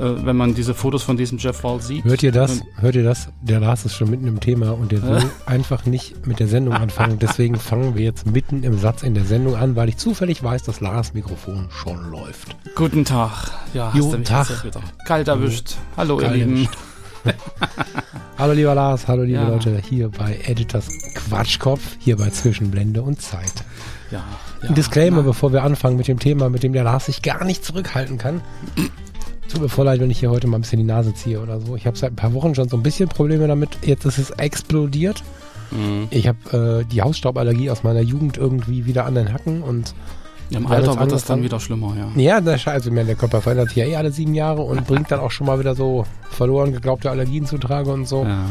Äh, wenn man diese Fotos von diesem Jeff Wall sieht. Hört ihr das? Hört ihr das? Der Lars ist schon mitten im Thema und der will einfach nicht mit der Sendung anfangen. Deswegen fangen wir jetzt mitten im Satz in der Sendung an, weil ich zufällig weiß, dass Lars Mikrofon schon läuft. Guten Tag. Ja, hast Guten du mich Tag. Kalt erwischt. Hallo, Kalt ihr Lieben. Hallo lieber Lars, hallo liebe Ja. Leute, hier bei Editors Quatschkopf, hier bei Zwischenblende und Zeit. Ja, ja. Ein Disclaimer, Na, bevor wir anfangen mit dem Thema, mit dem der Lars sich gar nicht zurückhalten kann. Tut mir voll leid, wenn ich hier heute mal ein bisschen die Nase ziehe oder so. Ich habe seit ein paar Wochen schon so ein bisschen Probleme damit. Jetzt ist es explodiert. Mhm. Ich habe äh, die Hausstauballergie aus meiner Jugend irgendwie wieder an den Hacken und Im Alter wird das dann wieder schlimmer, ja. ja, der Scheiße, mir der Körper verändert sich ja eh alle sieben Jahre und bringt dann auch schon mal wieder so verloren geglaubte Allergien zutrage und so. ja.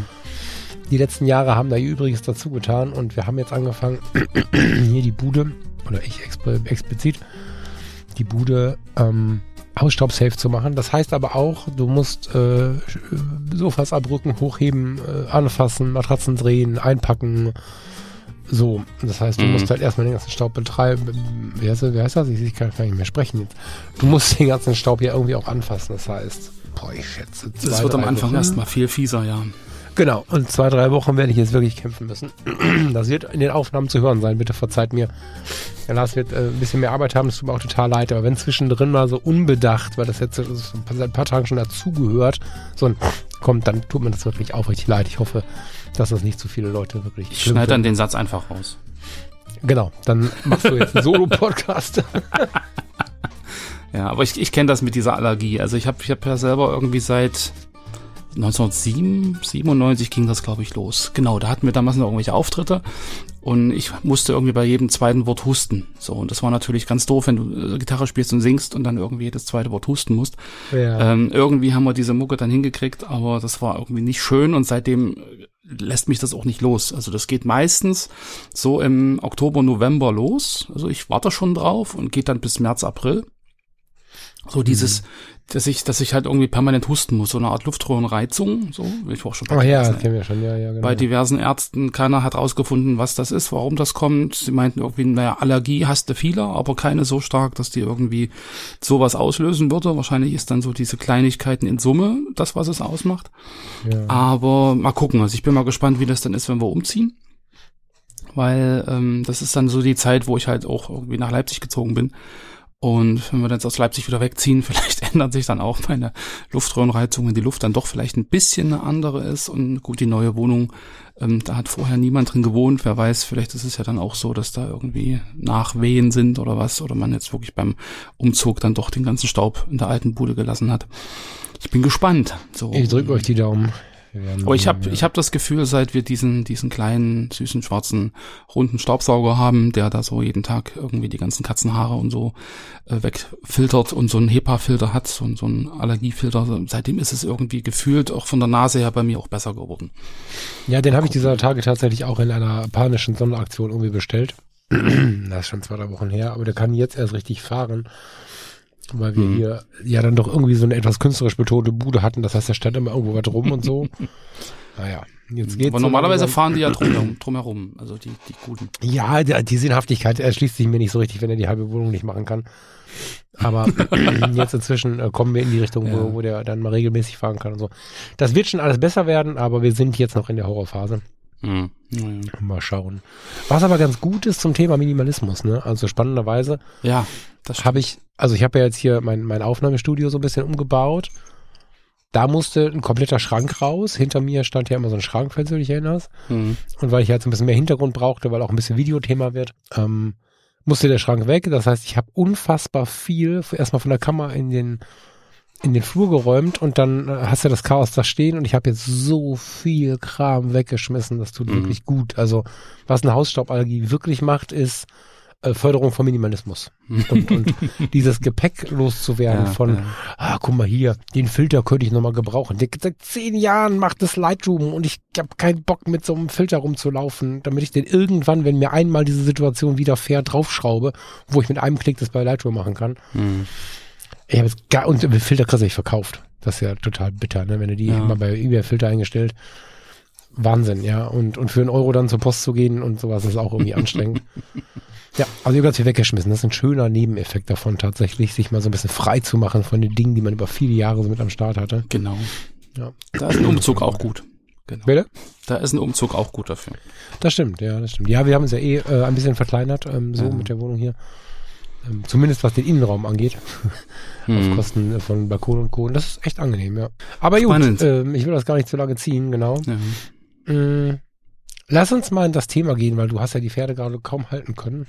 Die letzten Jahre haben da ihr Übriges dazu getan und wir haben jetzt angefangen, hier die Bude, oder ich exp explizit, die Bude ähm, hausstaubsafe zu machen. Das heißt aber auch, du musst äh, Sofas abrücken, hochheben, äh, anfassen, Matratzen drehen, einpacken. So, das heißt, du Mhm. musst halt erstmal den ganzen Staub betreiben. Wie heißt, das- wie heißt das? Ich, ich kann gar nicht mehr sprechen jetzt. Du musst den ganzen Staub ja irgendwie auch anfassen. Das heißt, boah, ich schätze. Das zwei, wird am Anfang erstmal viel fieser, ja. Genau, und zwei, drei Wochen werde ich jetzt wirklich kämpfen müssen. Das wird in den Aufnahmen zu hören sein, bitte verzeiht mir. Der Lars wird äh, ein bisschen mehr Arbeit haben, das tut mir auch total leid, aber wenn zwischendrin mal so unbedacht, weil das jetzt seit ein paar Tagen schon dazugehört, so ein kommt, dann tut mir das wirklich aufrichtig leid. Ich hoffe, dass das nicht zu viele Leute wirklich Ich schneide dann den Satz einfach raus. Genau, dann machst du jetzt einen Solo-Podcast. Ja, aber ich, ich kenne das mit dieser Allergie. Also ich habe ich hab ja selber irgendwie seit 1997 97 ging das, glaube ich, los. Genau, da hatten wir damals noch irgendwelche Auftritte und ich musste irgendwie bei jedem zweiten Wort husten. So, und das war natürlich ganz doof, wenn du äh, Gitarre spielst und singst und dann irgendwie jedes zweite Wort husten musst. ja. Ähm, irgendwie haben wir diese Mucke dann hingekriegt, aber das war irgendwie nicht schön und seitdem äh, lässt mich das auch nicht los. Also das geht meistens so im Oktober, November los. Also ich warte schon drauf und geht dann bis März, April. So dieses, dass ich, dass ich halt irgendwie permanent husten muss, so eine Art Luftröhrenreizung, so, ich auch schon bei Oh ja, diversen- das kennen wir schon, ja, ja, genau. bei diversen Ärzten, keiner hat rausgefunden, was das ist, warum das kommt. Sie meinten irgendwie, naja, Allergie hast du viele, aber keine so stark, dass die irgendwie sowas auslösen würde. Wahrscheinlich ist dann so diese Kleinigkeiten in Summe das, was es ausmacht. ja. Aber mal gucken. Also ich bin mal gespannt, wie das dann ist, wenn wir umziehen. Weil ähm, das ist dann so die Zeit, wo ich halt auch irgendwie nach Leipzig gezogen bin. Und wenn wir dann jetzt aus Leipzig wieder wegziehen, vielleicht ändert sich dann auch meine Luftröhrenreizung, wenn die Luft dann doch vielleicht ein bisschen eine andere ist. Und gut, die neue Wohnung, ähm, da hat vorher niemand drin gewohnt. Wer weiß, vielleicht ist es ja dann auch so, dass da irgendwie Nachwehen sind oder was. Oder man jetzt wirklich beim Umzug dann doch den ganzen Staub in der alten Bude gelassen hat. Ich bin gespannt. So. Ich drücke euch die Daumen. Aber ich habe ich hab das Gefühl, seit wir diesen, diesen kleinen, süßen, schwarzen, runden Staubsauger haben, der da so jeden Tag irgendwie die ganzen Katzenhaare und so äh, wegfiltert und so einen HEPA-Filter hat, so, so einen Allergiefilter, seitdem ist es irgendwie gefühlt auch von der Nase her bei mir auch besser geworden. Ja, den habe ich dieser Tage tatsächlich auch in einer panischen Sonderaktion irgendwie bestellt. das ist schon zwei, drei Wochen her, aber der kann jetzt erst richtig fahren. Weil wir Mhm. hier ja dann doch irgendwie so eine etwas künstlerisch betonte Bude hatten. Das heißt, da stand immer irgendwo was rum und so. Naja, jetzt geht's. Aber so normalerweise langsam. fahren die ja drum, drumherum, also die, die guten. Ja, die, die Sinnhaftigkeit erschließt sich mir nicht so richtig, wenn er die halbe Wohnung nicht machen kann. Aber jetzt inzwischen äh, kommen wir in die Richtung, Ja. wo, wo der dann mal regelmäßig fahren kann und so. Das wird schon alles besser werden, aber wir sind jetzt noch in der Horrorphase. Hm. Naja. Mal schauen. Was aber ganz gut ist zum Thema Minimalismus, ne? Also spannenderweise Ja, das habe ich, also ich habe ja jetzt hier mein, mein Aufnahmestudio so ein bisschen umgebaut. Da musste ein kompletter Schrank raus. Hinter mir stand ja immer so ein Schrank, falls du dich erinnerst. Hm. Und weil ich so ein bisschen mehr Hintergrund brauchte, weil auch ein bisschen Videothema wird, ähm, musste der Schrank weg. Das heißt, ich habe unfassbar viel erstmal von der Kammer in den in den Flur geräumt und dann äh, hast du das Chaos da stehen und ich habe jetzt so viel Kram weggeschmissen, das tut Mhm. wirklich gut. Also was eine Hausstauballergie wirklich macht, ist äh, Förderung von Minimalismus. und, und dieses Gepäck loszuwerden Ja, von, ja. ah, guck mal hier, den Filter könnte ich nochmal gebrauchen. Der, seit zehn Jahren macht das Lightroom und ich habe keinen Bock mit so einem Filter rumzulaufen, damit ich den irgendwann, wenn mir einmal diese Situation widerfährt, draufschraube, wo ich mit einem Klick das bei Lightroom machen kann. Hm. Ich habe jetzt gar, und Filter kriegst du nicht verkauft. Das ist ja total bitter, ne? Wenn du die Ja. immer bei eBay Filter eingestellt. Wahnsinn, ja. Und, und für einen Euro dann zur Post zu gehen und sowas ist auch irgendwie anstrengend. Ja, also ich habe ganz viel weggeschmissen. Das ist ein schöner Nebeneffekt davon tatsächlich, sich mal so ein bisschen frei zu machen von den Dingen, die man über viele Jahre so mit am Start hatte. Genau. Ja. Da ist ein Umzug auch gut. Genau. Bitte? Da ist ein Umzug auch gut dafür. Das stimmt, ja, das stimmt. Ja, wir haben uns ja eh äh, ein bisschen verkleinert, ähm, so Ja. mit der Wohnung hier. Ähm, zumindest was den Innenraum angeht. auf Hm. Kosten äh, von Balkon und Co. Und das ist echt angenehm, ja. Aber gut, Spannend. ähm, ich will das gar nicht zu lange ziehen, genau. Ja. Mm, Lass uns mal in das Thema gehen, weil du hast ja die Pferde gerade kaum halten können.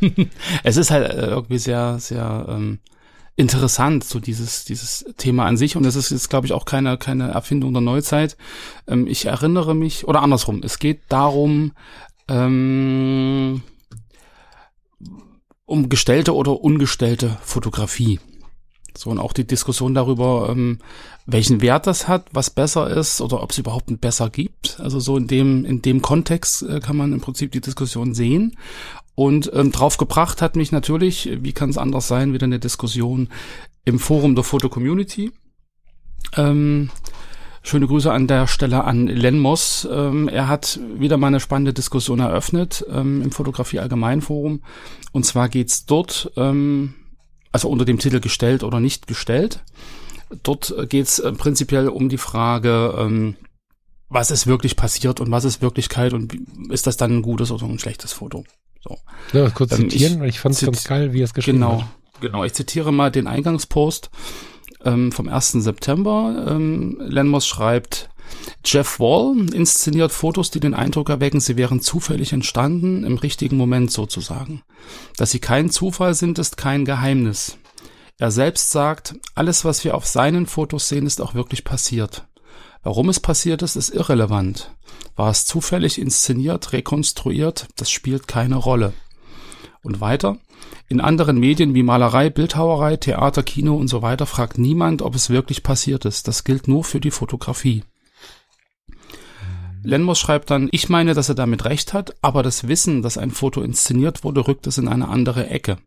Es ist halt äh, irgendwie sehr, sehr ähm, interessant, so dieses, dieses Thema an sich. Und es ist jetzt, glaube ich, auch keine, keine Erfindung der Neuzeit. Ähm, ich erinnere mich, oder andersrum, es geht darum, ähm, um gestellte oder ungestellte Fotografie. So, und auch die Diskussion darüber, ähm, welchen Wert das hat, was besser ist oder ob es überhaupt ein besser gibt. Also so in dem, in dem Kontext äh, kann man im Prinzip die Diskussion sehen. Und ähm, drauf gebracht hat mich natürlich, wie kann es anders sein, wieder eine Diskussion im Forum der Foto Community. Ähm, schöne Grüße an der Stelle an Len Moss. Ähm, er hat wieder mal eine spannende Diskussion eröffnet ähm, im Fotografie Allgemein Forum. Und zwar geht's dort, ähm, also unter dem Titel gestellt oder nicht gestellt. Dort geht's äh, prinzipiell um die Frage, ähm, was ist wirklich passiert und was ist Wirklichkeit und ist das dann ein gutes oder ein schlechtes Foto? So. Das kurz Ähm, zitieren? ich weil ich fand es ganz geil, wie er es geschrieben Genau, hat. genau. Ich zitiere mal den Eingangspost ähm, vom 1. September. Ähm, Lenmos schreibt, Jeff Wall inszeniert Fotos, die den Eindruck erwecken, sie wären zufällig entstanden, im richtigen Moment sozusagen. Dass sie kein Zufall sind, ist kein Geheimnis. Er selbst sagt, alles, was wir auf seinen Fotos sehen, ist auch wirklich passiert. Warum es passiert ist, ist irrelevant. War es zufällig inszeniert, rekonstruiert, das spielt keine Rolle. Und weiter, in anderen Medien wie Malerei, Bildhauerei, Theater, Kino und so weiter fragt niemand, ob es wirklich passiert ist. Das gilt nur für die Fotografie. Lenmos schreibt dann, ich meine, dass er damit recht hat, aber das Wissen, dass ein Foto inszeniert wurde, rückt es in eine andere Ecke.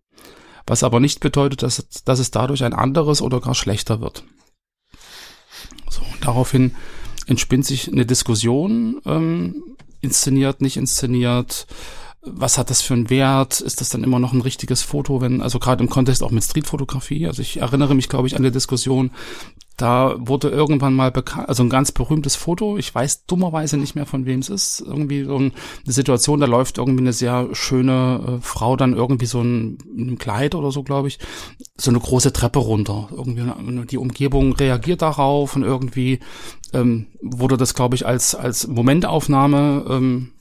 Was aber nicht bedeutet, dass, es- dass es dadurch ein anderes oder gar schlechter wird. So, und daraufhin entspinnt sich eine Diskussion, ähm, inszeniert, nicht inszeniert, was hat das für einen Wert? Ist das dann immer noch ein richtiges Foto, wenn, also gerade im Kontext auch mit Streetfotografie? Also ich erinnere mich, glaube ich, an die Diskussion, da wurde irgendwann mal bekannt, also ein ganz berühmtes Foto, ich weiß dummerweise nicht mehr von wem es ist, irgendwie so ein- eine Situation, da läuft irgendwie eine sehr schöne äh, Frau dann irgendwie so ein, in einem Kleid oder so, glaube ich, so eine große Treppe runter. Irgendwie die Umgebung reagiert darauf und irgendwie ähm, wurde das, glaube ich, als, als Momentaufnahme ähm,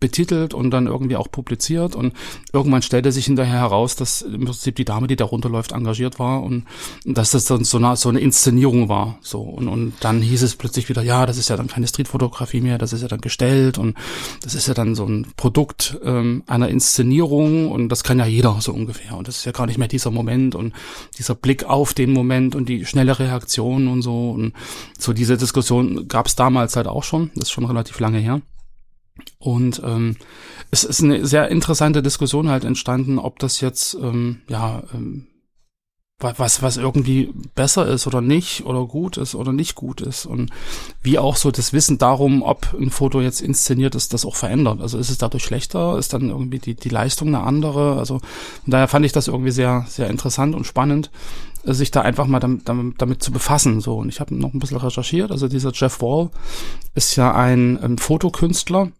betitelt und dann irgendwie auch publiziert und irgendwann stellte sich hinterher heraus, dass im Prinzip die Dame, die da runterläuft, engagiert war und dass das dann so eine, so eine Inszenierung war. So und, und dann hieß es plötzlich wieder, ja, das ist ja dann keine Streetfotografie mehr, das ist ja dann gestellt und das ist ja dann so ein Produkt ähm, einer Inszenierung und das kann ja jeder so ungefähr und das ist ja gar nicht mehr dieser Moment und dieser Blick auf den Moment und die schnelle Reaktion und so und so diese Diskussion gab es damals halt auch schon, das ist schon relativ lange her. Und ähm, es ist eine sehr interessante Diskussion halt entstanden, ob das jetzt ähm, ja ähm, wa- was was irgendwie besser ist oder nicht oder gut ist oder nicht gut ist und wie auch so das Wissen darum, ob ein Foto jetzt inszeniert ist, das auch verändert. Also ist es dadurch schlechter, ist dann irgendwie die die Leistung eine andere. Also daher fand ich das irgendwie sehr sehr interessant und spannend, sich da einfach mal damit, damit, damit zu befassen. So und ich habe noch ein bisschen recherchiert. Also dieser Jeff Wall ist ja ein, ein Fotokünstler.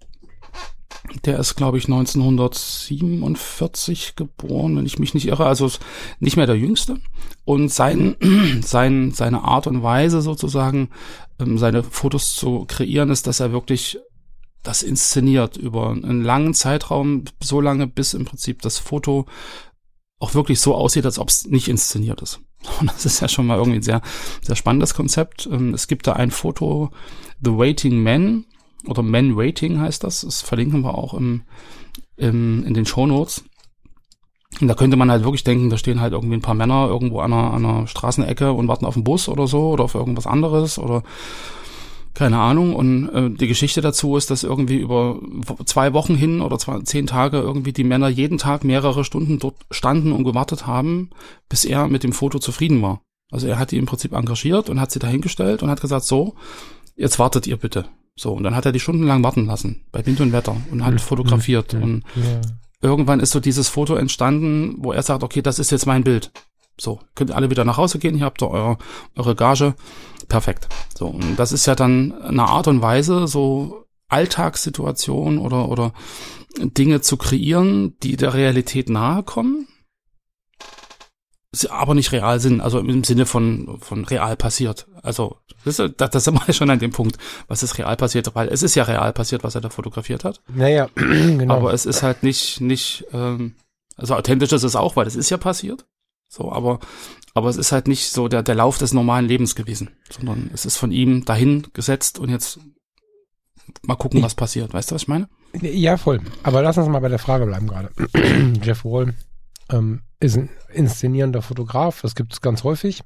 Der ist, glaube ich, 1947 geboren, wenn ich mich nicht irre. Also nicht mehr der Jüngste. Und sein, sein, seine Art und Weise sozusagen, ähm, seine Fotos zu kreieren, ist, dass er wirklich das inszeniert über einen langen Zeitraum, so lange, bis im Prinzip das Foto auch wirklich so aussieht, als ob es nicht inszeniert ist. Und das ist ja schon mal irgendwie ein sehr, sehr spannendes Konzept. Ähm, Es gibt da ein Foto, The Waiting Man, oder Men Waiting heißt das. Das verlinken wir auch im, im, in den Show Notes. Und da könnte man halt wirklich denken, da stehen halt irgendwie ein paar Männer irgendwo an einer, an einer Straßenecke und warten auf den Bus oder so oder auf irgendwas anderes oder keine Ahnung. Und äh, die Geschichte dazu ist, dass irgendwie über zwei Wochen hin oder zwei, zehn Tage irgendwie die Männer jeden Tag mehrere Stunden dort standen und gewartet haben, bis er mit dem Foto zufrieden war. Also er hat die im Prinzip engagiert und hat sie dahingestellt und hat gesagt, so, jetzt wartet ihr bitte. So, und dann hat er die stundenlang warten lassen, bei Wind und Wetter und hat mhm. fotografiert. Mhm. Und ja. irgendwann ist so dieses Foto entstanden, wo er sagt, okay, das ist jetzt mein Bild. So, könnt ihr alle wieder nach Hause gehen, ihr habt da eure, eure Gage. Perfekt. So, und das ist ja dann eine Art und Weise, so Alltagssituationen oder, oder Dinge zu kreieren, die der Realität nahe kommen, aber nicht real sind, also im Sinne von, von real passiert. Also, das, das, das sind wir schon an dem Punkt, was ist real passiert, weil es ist ja real passiert, was er da fotografiert hat. Naja, genau. Aber es ist halt nicht, nicht, ähm, also authentisch ist es auch, weil es ist ja passiert. So, aber, aber es ist halt nicht so der, der Lauf des normalen Lebens gewesen, sondern es ist von ihm dahin gesetzt und jetzt mal gucken, was passiert. Weißt du, was ich meine? Ja, voll. Aber lass uns mal bei der Frage bleiben gerade. Jeff Wall ähm, ist ein inszenierender Fotograf. Das gibt es ganz häufig.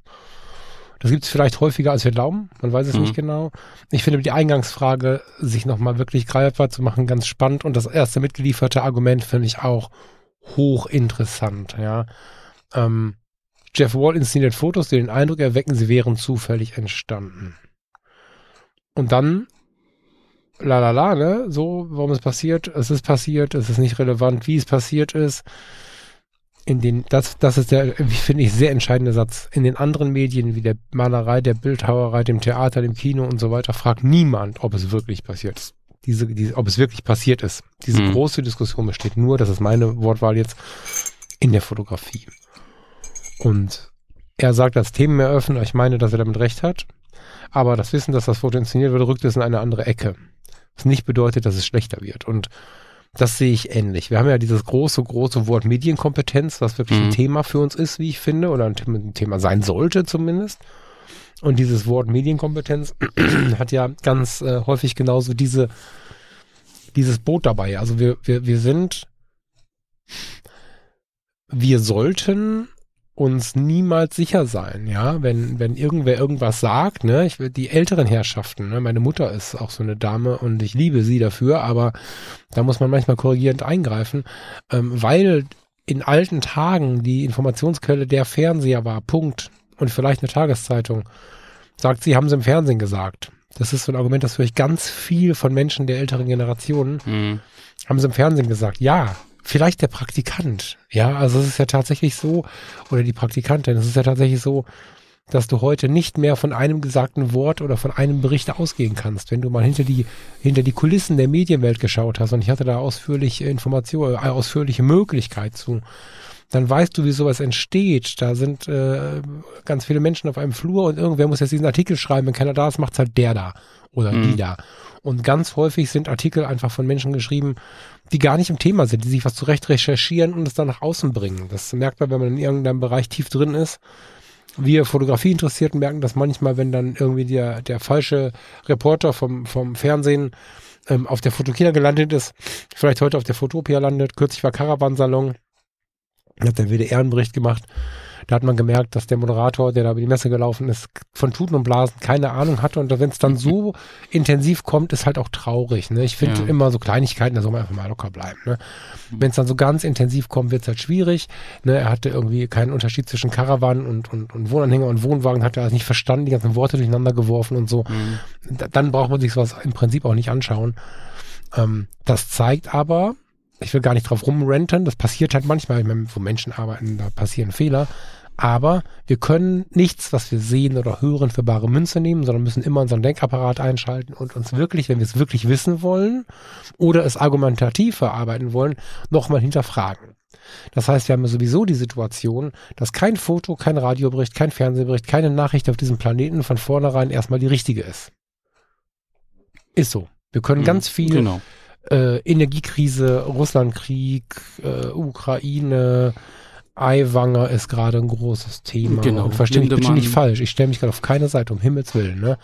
Das gibt es vielleicht häufiger, als wir glauben. Man weiß es mhm. nicht genau. Ich finde die Eingangsfrage, sich nochmal wirklich greifbar zu machen, ganz spannend. Und das erste mitgelieferte Argument finde ich auch hochinteressant. Ja. Ähm, Jeff Wall inszeniert Fotos, die den Eindruck erwecken, sie wären zufällig entstanden. Und dann, la la la, ne, so, warum es passiert, es ist passiert, es ist nicht relevant, wie es passiert ist in den, das, das ist der, finde ich, sehr entscheidende Satz. In den anderen Medien wie der Malerei, der Bildhauerei, dem Theater, dem Kino und so weiter, fragt niemand, ob es wirklich passiert ist. Diese, diese, ob es wirklich passiert ist. Diese mhm. große Diskussion besteht nur, das ist meine Wortwahl jetzt, in der Fotografie. Und er sagt als Themeneröffner, ich meine, dass er damit recht hat, aber das Wissen, dass das Foto inszeniert wird, rückt es in eine andere Ecke. Was nicht bedeutet, dass es schlechter wird. Und das sehe ich ähnlich. Wir haben ja dieses große, große Wort Medienkompetenz, was wirklich mhm. ein Thema für uns ist, wie ich finde, oder ein Thema sein sollte zumindest. Und dieses Wort Medienkompetenz hat ja ganz äh, häufig genauso diese, dieses Boot dabei. Also wir, wir, wir sind, wir sollten uns niemals sicher sein, ja, wenn, wenn irgendwer irgendwas sagt, ne, ich will die älteren Herrschaften, ne, meine Mutter ist auch so eine Dame und ich liebe sie dafür, aber da muss man manchmal korrigierend eingreifen, ähm, weil in alten Tagen die Informationsquelle der Fernseher war, Punkt, und vielleicht eine Tageszeitung, sagt sie, haben sie im Fernsehen gesagt. Das ist so ein Argument, das höre ich ganz viel von Menschen der älteren Generationen. Mhm. Haben sie im Fernsehen gesagt, ja, vielleicht der Praktikant. Ja, also es ist ja tatsächlich so, oder die Praktikantin, es ist ja tatsächlich so, dass du heute nicht mehr von einem gesagten Wort oder von einem Bericht ausgehen kannst. Wenn du mal hinter die, hinter die Kulissen der Medienwelt geschaut hast, und ich hatte da ausführliche Informationen, äh, ausführliche Möglichkeit zu, dann weißt du, wie sowas entsteht. Da sind äh, ganz viele Menschen auf einem Flur und irgendwer muss jetzt diesen Artikel schreiben. Wenn keiner da ist, macht's halt der da oder mhm. die da. Und ganz häufig sind Artikel einfach von Menschen geschrieben, die gar nicht im Thema sind, die sich was zurecht recherchieren und es dann nach außen bringen. Das merkt man, wenn man in irgendeinem Bereich tief drin ist. Wir Fotografie Interessierten merken das manchmal, wenn dann irgendwie der, der falsche Reporter vom, vom Fernsehen ähm, auf der Fotokina gelandet ist, vielleicht heute auf der Fotopia landet. Kürzlich war Caravansalon, hat der WDR einen Bericht gemacht da hat man gemerkt, dass der Moderator, der da über die Messe gelaufen ist, von Tuten und Blasen keine Ahnung hatte. Und wenn es dann so intensiv kommt, ist halt auch traurig. Ne? Ich finde ja. immer so Kleinigkeiten, da soll man einfach mal locker bleiben. Ne? Mhm. Wenn es dann so ganz intensiv kommt, wird es halt schwierig. Ne? Er hatte irgendwie keinen Unterschied zwischen Caravan und, und, und Wohnanhänger und Wohnwagen, hat er also nicht verstanden, die ganzen Worte durcheinander geworfen und so. Mhm. Dann braucht man sich sowas im Prinzip auch nicht anschauen. Ähm, das zeigt aber, ich will gar nicht drauf rumrenten, das passiert halt manchmal, meine, wo Menschen arbeiten, da passieren Fehler. Aber wir können nichts, was wir sehen oder hören, für bare Münze nehmen, sondern müssen immer unseren Denkapparat einschalten und uns wirklich, wenn wir es wirklich wissen wollen oder es argumentativ verarbeiten wollen, nochmal hinterfragen. Das heißt, wir haben sowieso die Situation, dass kein Foto, kein Radiobericht, kein Fernsehbericht, keine Nachricht auf diesem Planeten von vornherein erstmal die richtige ist. Ist so. Wir können mhm, ganz viel genau. äh, Energiekrise, Russlandkrieg, äh, Ukraine, Eiwanger ist gerade ein großes Thema. Genau. Und verstehe mich bitte nicht falsch. Ich stelle mich gerade auf keine Seite, um Himmels Willen. Ne?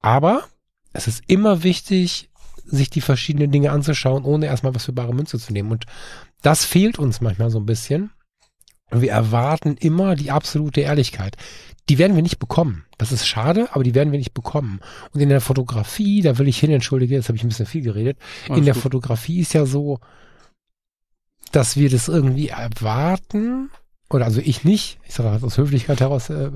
Aber es ist immer wichtig, sich die verschiedenen Dinge anzuschauen, ohne erstmal was für bare Münze zu nehmen. Und das fehlt uns manchmal so ein bisschen. Wir erwarten immer die absolute Ehrlichkeit. Die werden wir nicht bekommen. Das ist schade, aber die werden wir nicht bekommen. Und in der Fotografie, da will ich hin, entschuldige, jetzt habe ich ein bisschen viel geredet. Alles in der gut. Fotografie ist ja so, dass wir das irgendwie erwarten, oder also ich nicht, ich sage aus Höflichkeit heraus, äh,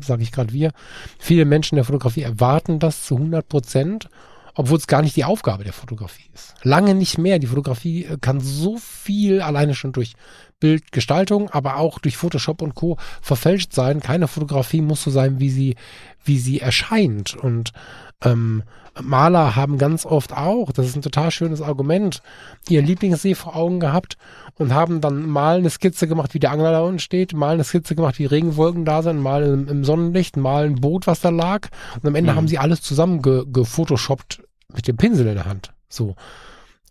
sage ich gerade wir, viele Menschen der Fotografie erwarten das zu 100 Prozent, obwohl es gar nicht die Aufgabe der Fotografie ist. Lange nicht mehr. Die Fotografie äh, kann so viel alleine schon durch Bildgestaltung, aber auch durch Photoshop und Co. verfälscht sein. Keine Fotografie muss so sein, wie sie, wie sie erscheint. Und ähm, Maler haben ganz oft auch, das ist ein total schönes Argument, ihren Lieblingssee vor Augen gehabt und haben dann mal eine Skizze gemacht, wie der Angler da unten steht, mal eine Skizze gemacht, wie Regenwolken da sind, mal im, im Sonnenlicht, mal ein Boot, was da lag. Und am Ende mhm. haben sie alles zusammen ge, gefotoshoppt mit dem Pinsel in der Hand. So.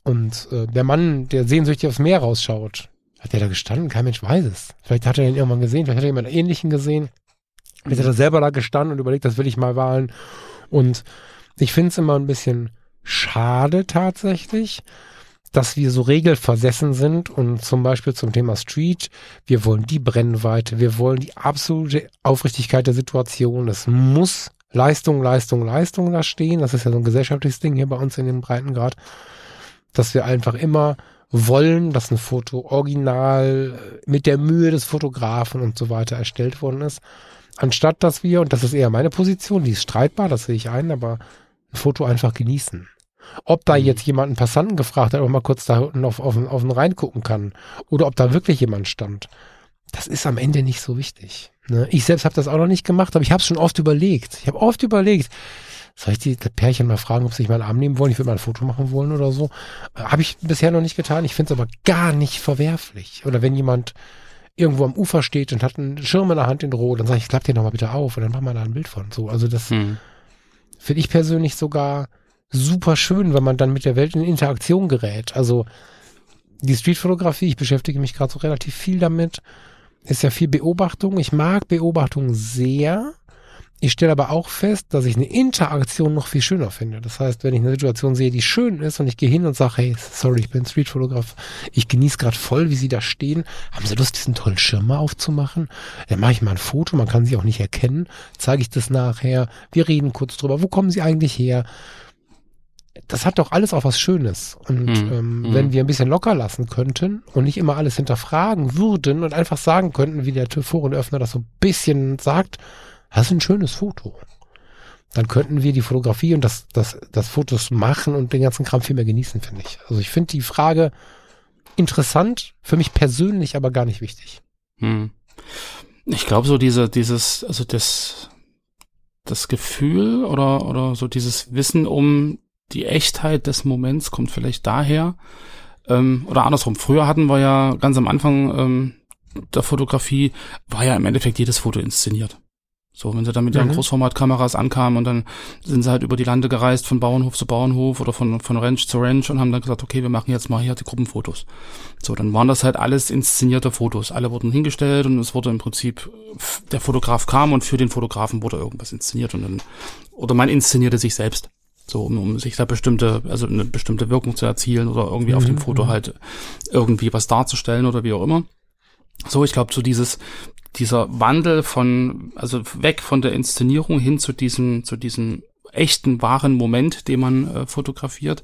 Und äh, der Mann, der sehnsüchtig aufs Meer rausschaut, hat der da gestanden? Kein Mensch weiß es. Vielleicht hat er ihn irgendwann gesehen, vielleicht hat er jemand Ähnlichen gesehen. Vielleicht hat er selber da gestanden und überlegt, das will ich mal wahlen. Und ich finde es immer ein bisschen schade tatsächlich, dass wir so regelversessen sind und zum Beispiel zum Thema Street, wir wollen die Brennweite, wir wollen die absolute Aufrichtigkeit der Situation. Es muss Leistung, Leistung, Leistung da stehen. Das ist ja so ein gesellschaftliches Ding hier bei uns in dem Breitengrad, dass wir einfach immer wollen, dass ein Foto original mit der Mühe des Fotografen und so weiter erstellt worden ist. Anstatt dass wir, und das ist eher meine Position, die ist streitbar, das sehe ich ein, aber Foto einfach genießen. Ob da mhm. jetzt jemand einen Passanten gefragt hat, ob man mal kurz da unten auf, auf, auf den Rhein gucken kann oder ob da wirklich jemand stand, das ist am Ende nicht so wichtig. Ne? Ich selbst habe das auch noch nicht gemacht, aber ich habe es schon oft überlegt. Ich habe oft überlegt, soll ich die Pärchen mal fragen, ob sie sich mal einen Arm nehmen wollen? Ich würde mal ein Foto machen wollen oder so. Äh, habe ich bisher noch nicht getan. Ich finde es aber gar nicht verwerflich. Oder wenn jemand irgendwo am Ufer steht und hat einen Schirm in der Hand in Rot, dann sage ich, klapp den doch mal bitte auf und dann machen wir da ein Bild von. So, also das, hm. Finde ich persönlich sogar super schön, wenn man dann mit der Welt in Interaktion gerät. Also die Streetfotografie, ich beschäftige mich gerade so relativ viel damit, ist ja viel Beobachtung. Ich mag Beobachtung sehr. Ich stelle aber auch fest, dass ich eine Interaktion noch viel schöner finde. Das heißt, wenn ich eine Situation sehe, die schön ist und ich gehe hin und sage, hey, sorry, ich bin Streetfotograf, ich genieße gerade voll, wie Sie da stehen. Haben Sie Lust, diesen tollen Schirm mal aufzumachen? Dann mache ich mal ein Foto, man kann sie auch nicht erkennen. Zeige ich das nachher. Wir reden kurz drüber. Wo kommen Sie eigentlich her? das hat doch alles auch was Schönes. Und mm, ähm, mm. wenn wir ein bisschen locker lassen könnten und nicht immer alles hinterfragen würden und einfach sagen könnten, wie der Forenöffner das so ein bisschen sagt, das ist ein schönes Foto. Dann könnten wir die Fotografie und das, das, das Fotos machen und den ganzen Kram viel mehr genießen, finde ich. Also ich finde die Frage interessant, für mich persönlich aber gar nicht wichtig. Hm. Ich glaube so diese, dieses, also das, das Gefühl oder, oder so dieses Wissen um die Echtheit des Moments kommt vielleicht daher, ähm, oder andersrum. Früher hatten wir ja ganz am Anfang ähm, der Fotografie, war ja im Endeffekt jedes Foto inszeniert. So, wenn sie dann mit ihren mhm. Großformatkameras ankamen und dann sind sie halt über die Lande gereist, von Bauernhof zu Bauernhof oder von, von Ranch zu Ranch und haben dann gesagt, okay, wir machen jetzt mal hier die Gruppenfotos. So, dann waren das halt alles inszenierte Fotos. Alle wurden hingestellt und es wurde im Prinzip, der Fotograf kam und für den Fotografen wurde irgendwas inszeniert und dann, oder man inszenierte sich selbst. So, um, um sich da bestimmte, also eine bestimmte Wirkung zu erzielen oder irgendwie mhm. auf dem Foto mhm. halt irgendwie was darzustellen oder wie auch immer. So, ich glaube, so dieses, dieser Wandel von, also weg von der Inszenierung hin zu diesem, zu diesem echten, wahren Moment, den man äh, fotografiert,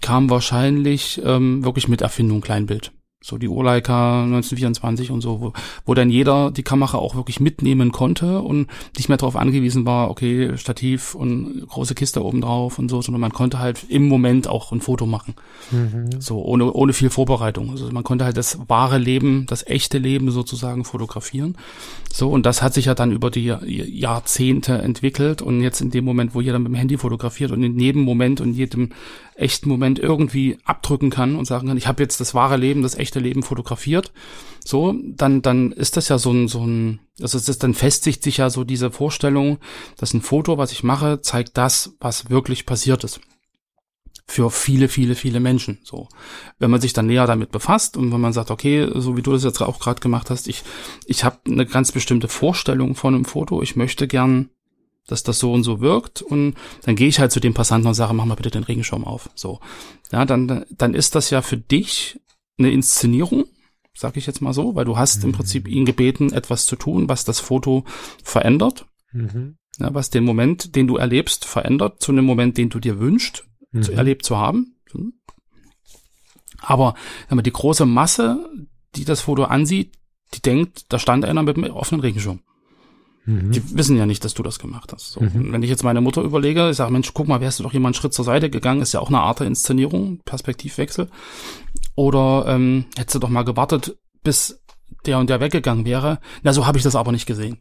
kam wahrscheinlich ähm, wirklich mit Erfindung Kleinbild so die Urleica 1924 und so, wo, wo dann jeder die Kamera auch wirklich mitnehmen konnte und nicht mehr darauf angewiesen war, okay, Stativ und große Kiste oben drauf und so, sondern man konnte halt im Moment auch ein Foto machen. Mhm. So, ohne, ohne viel Vorbereitung. Also man konnte halt das wahre Leben, das echte Leben sozusagen fotografieren. So, und das hat sich ja dann über die Jahrzehnte entwickelt und jetzt in dem Moment, wo jeder mit dem Handy fotografiert und in jedem Moment und jedem echten Moment irgendwie abdrücken kann und sagen kann, ich habe jetzt das wahre Leben, das echte Leben fotografiert, so, dann, dann ist das ja so ein, so ein, also es ist, dann festigt sich ja so diese Vorstellung, dass ein Foto, was ich mache, zeigt das, was wirklich passiert ist. Für viele, viele, viele Menschen. So, wenn man sich dann näher damit befasst und wenn man sagt, okay, so wie du das jetzt auch gerade gemacht hast, ich, ich habe eine ganz bestimmte Vorstellung von einem Foto, ich möchte gern dass das so und so wirkt und dann gehe ich halt zu dem Passanten und sage, mach mal bitte den Regenschirm auf. So. Ja, dann, dann ist das ja für dich eine Inszenierung sag ich jetzt mal so, weil du hast mhm. im Prinzip ihn gebeten, etwas zu tun, was das Foto verändert, mhm. ja, was den Moment, den du erlebst, verändert zu einem Moment, den du dir wünschst, mhm. zu, erlebt zu haben. Aber die große Masse, die das Foto ansieht, die denkt, da stand einer mit einem offenen Regenschirm. Mhm. Die wissen ja nicht, dass du das gemacht hast. So. Mhm. Wenn ich jetzt meine Mutter überlege, ich sage, Mensch, guck mal, wärst du doch jemand einen Schritt zur Seite gegangen, ist ja auch eine Art der Inszenierung, Perspektivwechsel. Oder ähm, hättest du doch mal gewartet, bis der und der weggegangen wäre. Na, so habe ich das aber nicht gesehen.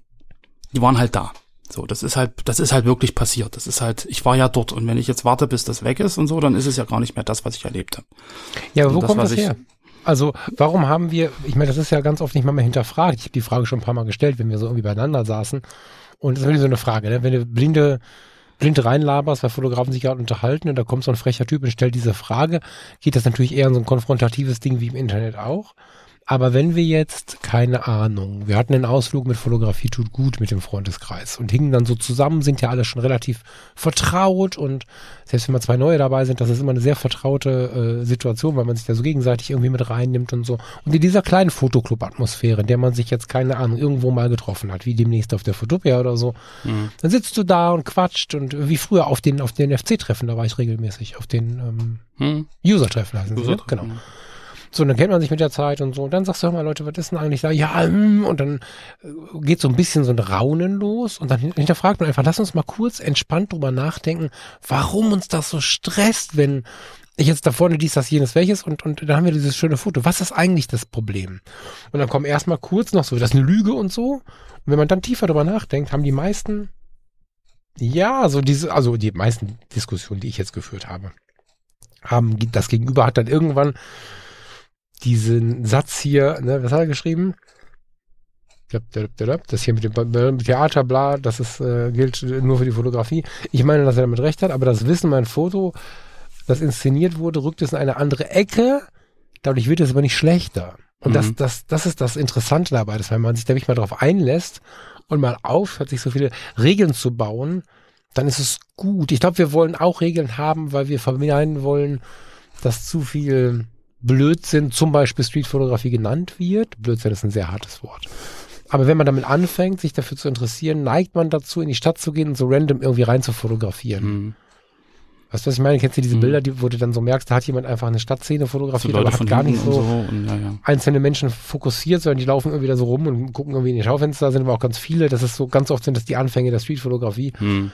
Die waren halt da. So, das ist halt, das ist halt wirklich passiert. Das ist halt, ich war ja dort und wenn ich jetzt warte, bis das weg ist und so, dann ist es ja gar nicht mehr das, was ich erlebt habe. Ja, aber wo das, kommt das her? Also warum haben wir, ich meine, das ist ja ganz oft nicht mal mehr hinterfragt. Ich habe die Frage schon ein paar Mal gestellt, wenn wir so irgendwie beieinander saßen. Und das ist wirklich so eine Frage, ne? wenn du blinde, blinde reinlaberst, weil Fotografen sich gerade unterhalten und da kommt so ein frecher Typ und stellt diese Frage, geht das natürlich eher in so ein konfrontatives Ding wie im Internet auch. Aber wenn wir jetzt, keine Ahnung, wir hatten einen Ausflug mit Fotografie tut gut mit dem Freundeskreis und hingen dann so zusammen, sind ja alle schon relativ vertraut und selbst wenn mal zwei neue dabei sind, das ist immer eine sehr vertraute äh, Situation, weil man sich da so gegenseitig irgendwie mit reinnimmt und so. Und in dieser kleinen Fotoclub-Atmosphäre, in der man sich jetzt, keine Ahnung, irgendwo mal getroffen hat, wie demnächst auf der Fotopia oder so, mhm. dann sitzt du da und quatscht und wie früher auf den, auf den FC-Treffen, da war ich regelmäßig, auf den ähm, mhm. User-Treffen heißen User sie, ne? genau. So, dann kennt man sich mit der Zeit und so. Und dann sagst du, hör mal, Leute, was ist denn eigentlich da? Ja, hm, und dann äh, geht so ein bisschen so ein Raunen los und dann hinterfragt man einfach, lass uns mal kurz entspannt drüber nachdenken, warum uns das so stresst, wenn ich jetzt da vorne dies, das, jenes, welches und, und dann haben wir dieses schöne Foto. Was ist eigentlich das Problem? Und dann kommen erstmal kurz noch so, das ist eine Lüge und so. Und wenn man dann tiefer drüber nachdenkt, haben die meisten, ja, so diese, also die meisten Diskussionen, die ich jetzt geführt habe, haben, das Gegenüber hat dann irgendwann diesen Satz hier, ne, was hat er geschrieben? Das hier mit dem Theater, bla, das ist, äh, gilt nur für die Fotografie. Ich meine, dass er damit recht hat, aber das Wissen, mein Foto, das inszeniert wurde, rückt es in eine andere Ecke. Dadurch wird es aber nicht schlechter. Und mhm. das, das, das ist das Interessante dabei, dass wenn man sich da nicht mal drauf einlässt und mal aufhört, sich so viele Regeln zu bauen, dann ist es gut. Ich glaube, wir wollen auch Regeln haben, weil wir vermeiden wollen, dass zu viel Blödsinn zum Beispiel Streetfotografie genannt wird. Blödsinn ist ein sehr hartes Wort. Aber wenn man damit anfängt, sich dafür zu interessieren, neigt man dazu, in die Stadt zu gehen und so random irgendwie rein zu fotografieren. Mhm. Weißt du, was ich meine? Kennst du diese mhm. Bilder, die, wo du dann so merkst, da hat jemand einfach eine Stadtszene fotografiert, aber hat gar nicht so, so und, ja, ja. einzelne Menschen fokussiert, sondern die laufen irgendwie da so rum und gucken irgendwie in die Schaufenster, da sind aber auch ganz viele. Das ist so, ganz oft sind das die Anfänge der Streetfotografie. Mhm.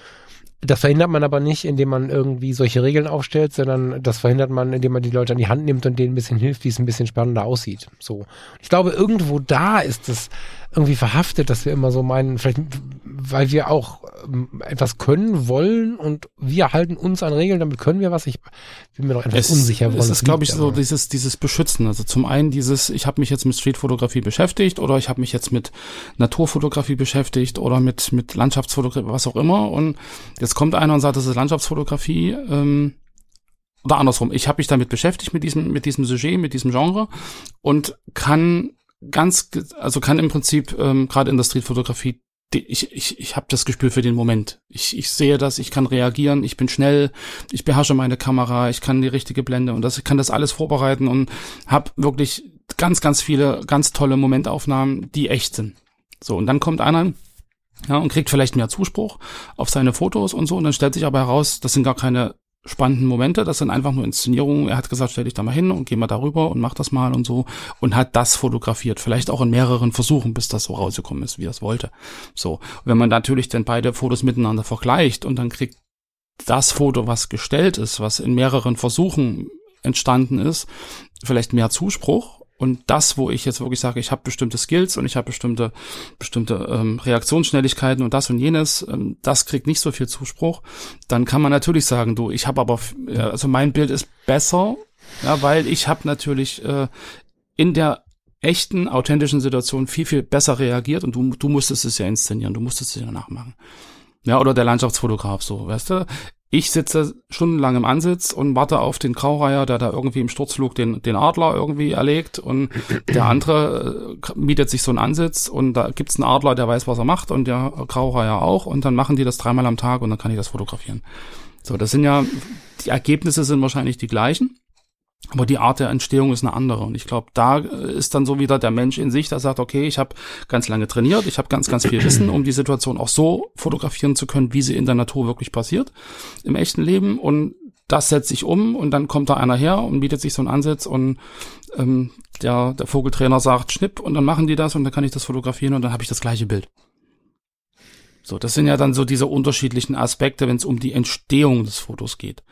Das verhindert man aber nicht, indem man irgendwie solche Regeln aufstellt, sondern das verhindert man, indem man die Leute an die Hand nimmt und denen ein bisschen hilft, wie es ein bisschen spannender aussieht. So. Ich glaube, irgendwo da ist es irgendwie verhaftet, dass wir immer so meinen, vielleicht, weil wir auch ähm, etwas können wollen und wir halten uns an Regeln, damit können wir was. Ich bin mir noch etwas es, unsicher. Es ist, glaube ich, so dieses, dieses Beschützen. Also zum einen dieses, ich habe mich jetzt mit Streetfotografie beschäftigt oder ich habe mich jetzt mit Naturfotografie beschäftigt oder mit, mit Landschaftsfotografie, was auch immer. Und jetzt kommt einer und sagt, das ist Landschaftsfotografie. Ähm, oder andersrum, ich habe mich damit beschäftigt, mit diesem, mit diesem Sujet, mit diesem Genre und kann ganz, also kann im Prinzip ähm, gerade in der Streetfotografie ich, ich, ich habe das Gespür für den Moment. Ich, ich sehe das, ich kann reagieren, ich bin schnell, ich beherrsche meine Kamera, ich kann die richtige Blende und das, ich kann das alles vorbereiten und habe wirklich ganz, ganz viele ganz tolle Momentaufnahmen, die echt sind. So, und dann kommt einer ja, und kriegt vielleicht mehr Zuspruch auf seine Fotos und so und dann stellt sich aber heraus, das sind gar keine spannenden Momente. Das sind einfach nur Inszenierungen. Er hat gesagt, stell dich da mal hin und geh mal darüber und mach das mal und so und hat das fotografiert. Vielleicht auch in mehreren Versuchen, bis das so rausgekommen ist, wie er es wollte. So. Und wenn man natürlich dann beide Fotos miteinander vergleicht und dann kriegt das Foto, was gestellt ist, was in mehreren Versuchen entstanden ist, vielleicht mehr Zuspruch und das, wo ich jetzt wirklich sage, ich habe bestimmte Skills und ich habe bestimmte, bestimmte ähm, Reaktionsschnelligkeiten und das und jenes, ähm, das kriegt nicht so viel Zuspruch, dann kann man natürlich sagen, du, ich habe aber, äh, also mein Bild ist besser, ja, weil ich habe natürlich äh, in der echten, authentischen Situation viel, viel besser reagiert und du, du musstest es ja inszenieren, du musstest es ja nachmachen. Ja, oder der Landschaftsfotograf so, weißt du? Ich sitze stundenlang im Ansitz und warte auf den Graureiher, der da irgendwie im Sturzflug den, den Adler irgendwie erlegt und der andere äh, mietet sich so einen Ansitz und da gibt's einen Adler, der weiß, was er macht und der Graureiher auch und dann machen die das dreimal am Tag und dann kann ich das fotografieren. So, das sind ja, die Ergebnisse sind wahrscheinlich die gleichen. Aber die Art der Entstehung ist eine andere. Und ich glaube, da ist dann so wieder der Mensch in sich, der sagt, okay, ich habe ganz lange trainiert, ich habe ganz, ganz viel Wissen, um die Situation auch so fotografieren zu können, wie sie in der Natur wirklich passiert, im echten Leben. Und das setze ich um und dann kommt da einer her und bietet sich so einen Ansatz und ähm, der, der Vogeltrainer sagt Schnipp und dann machen die das und dann kann ich das fotografieren und dann habe ich das gleiche Bild. So, das sind ja dann so diese unterschiedlichen Aspekte, wenn es um die Entstehung des Fotos geht.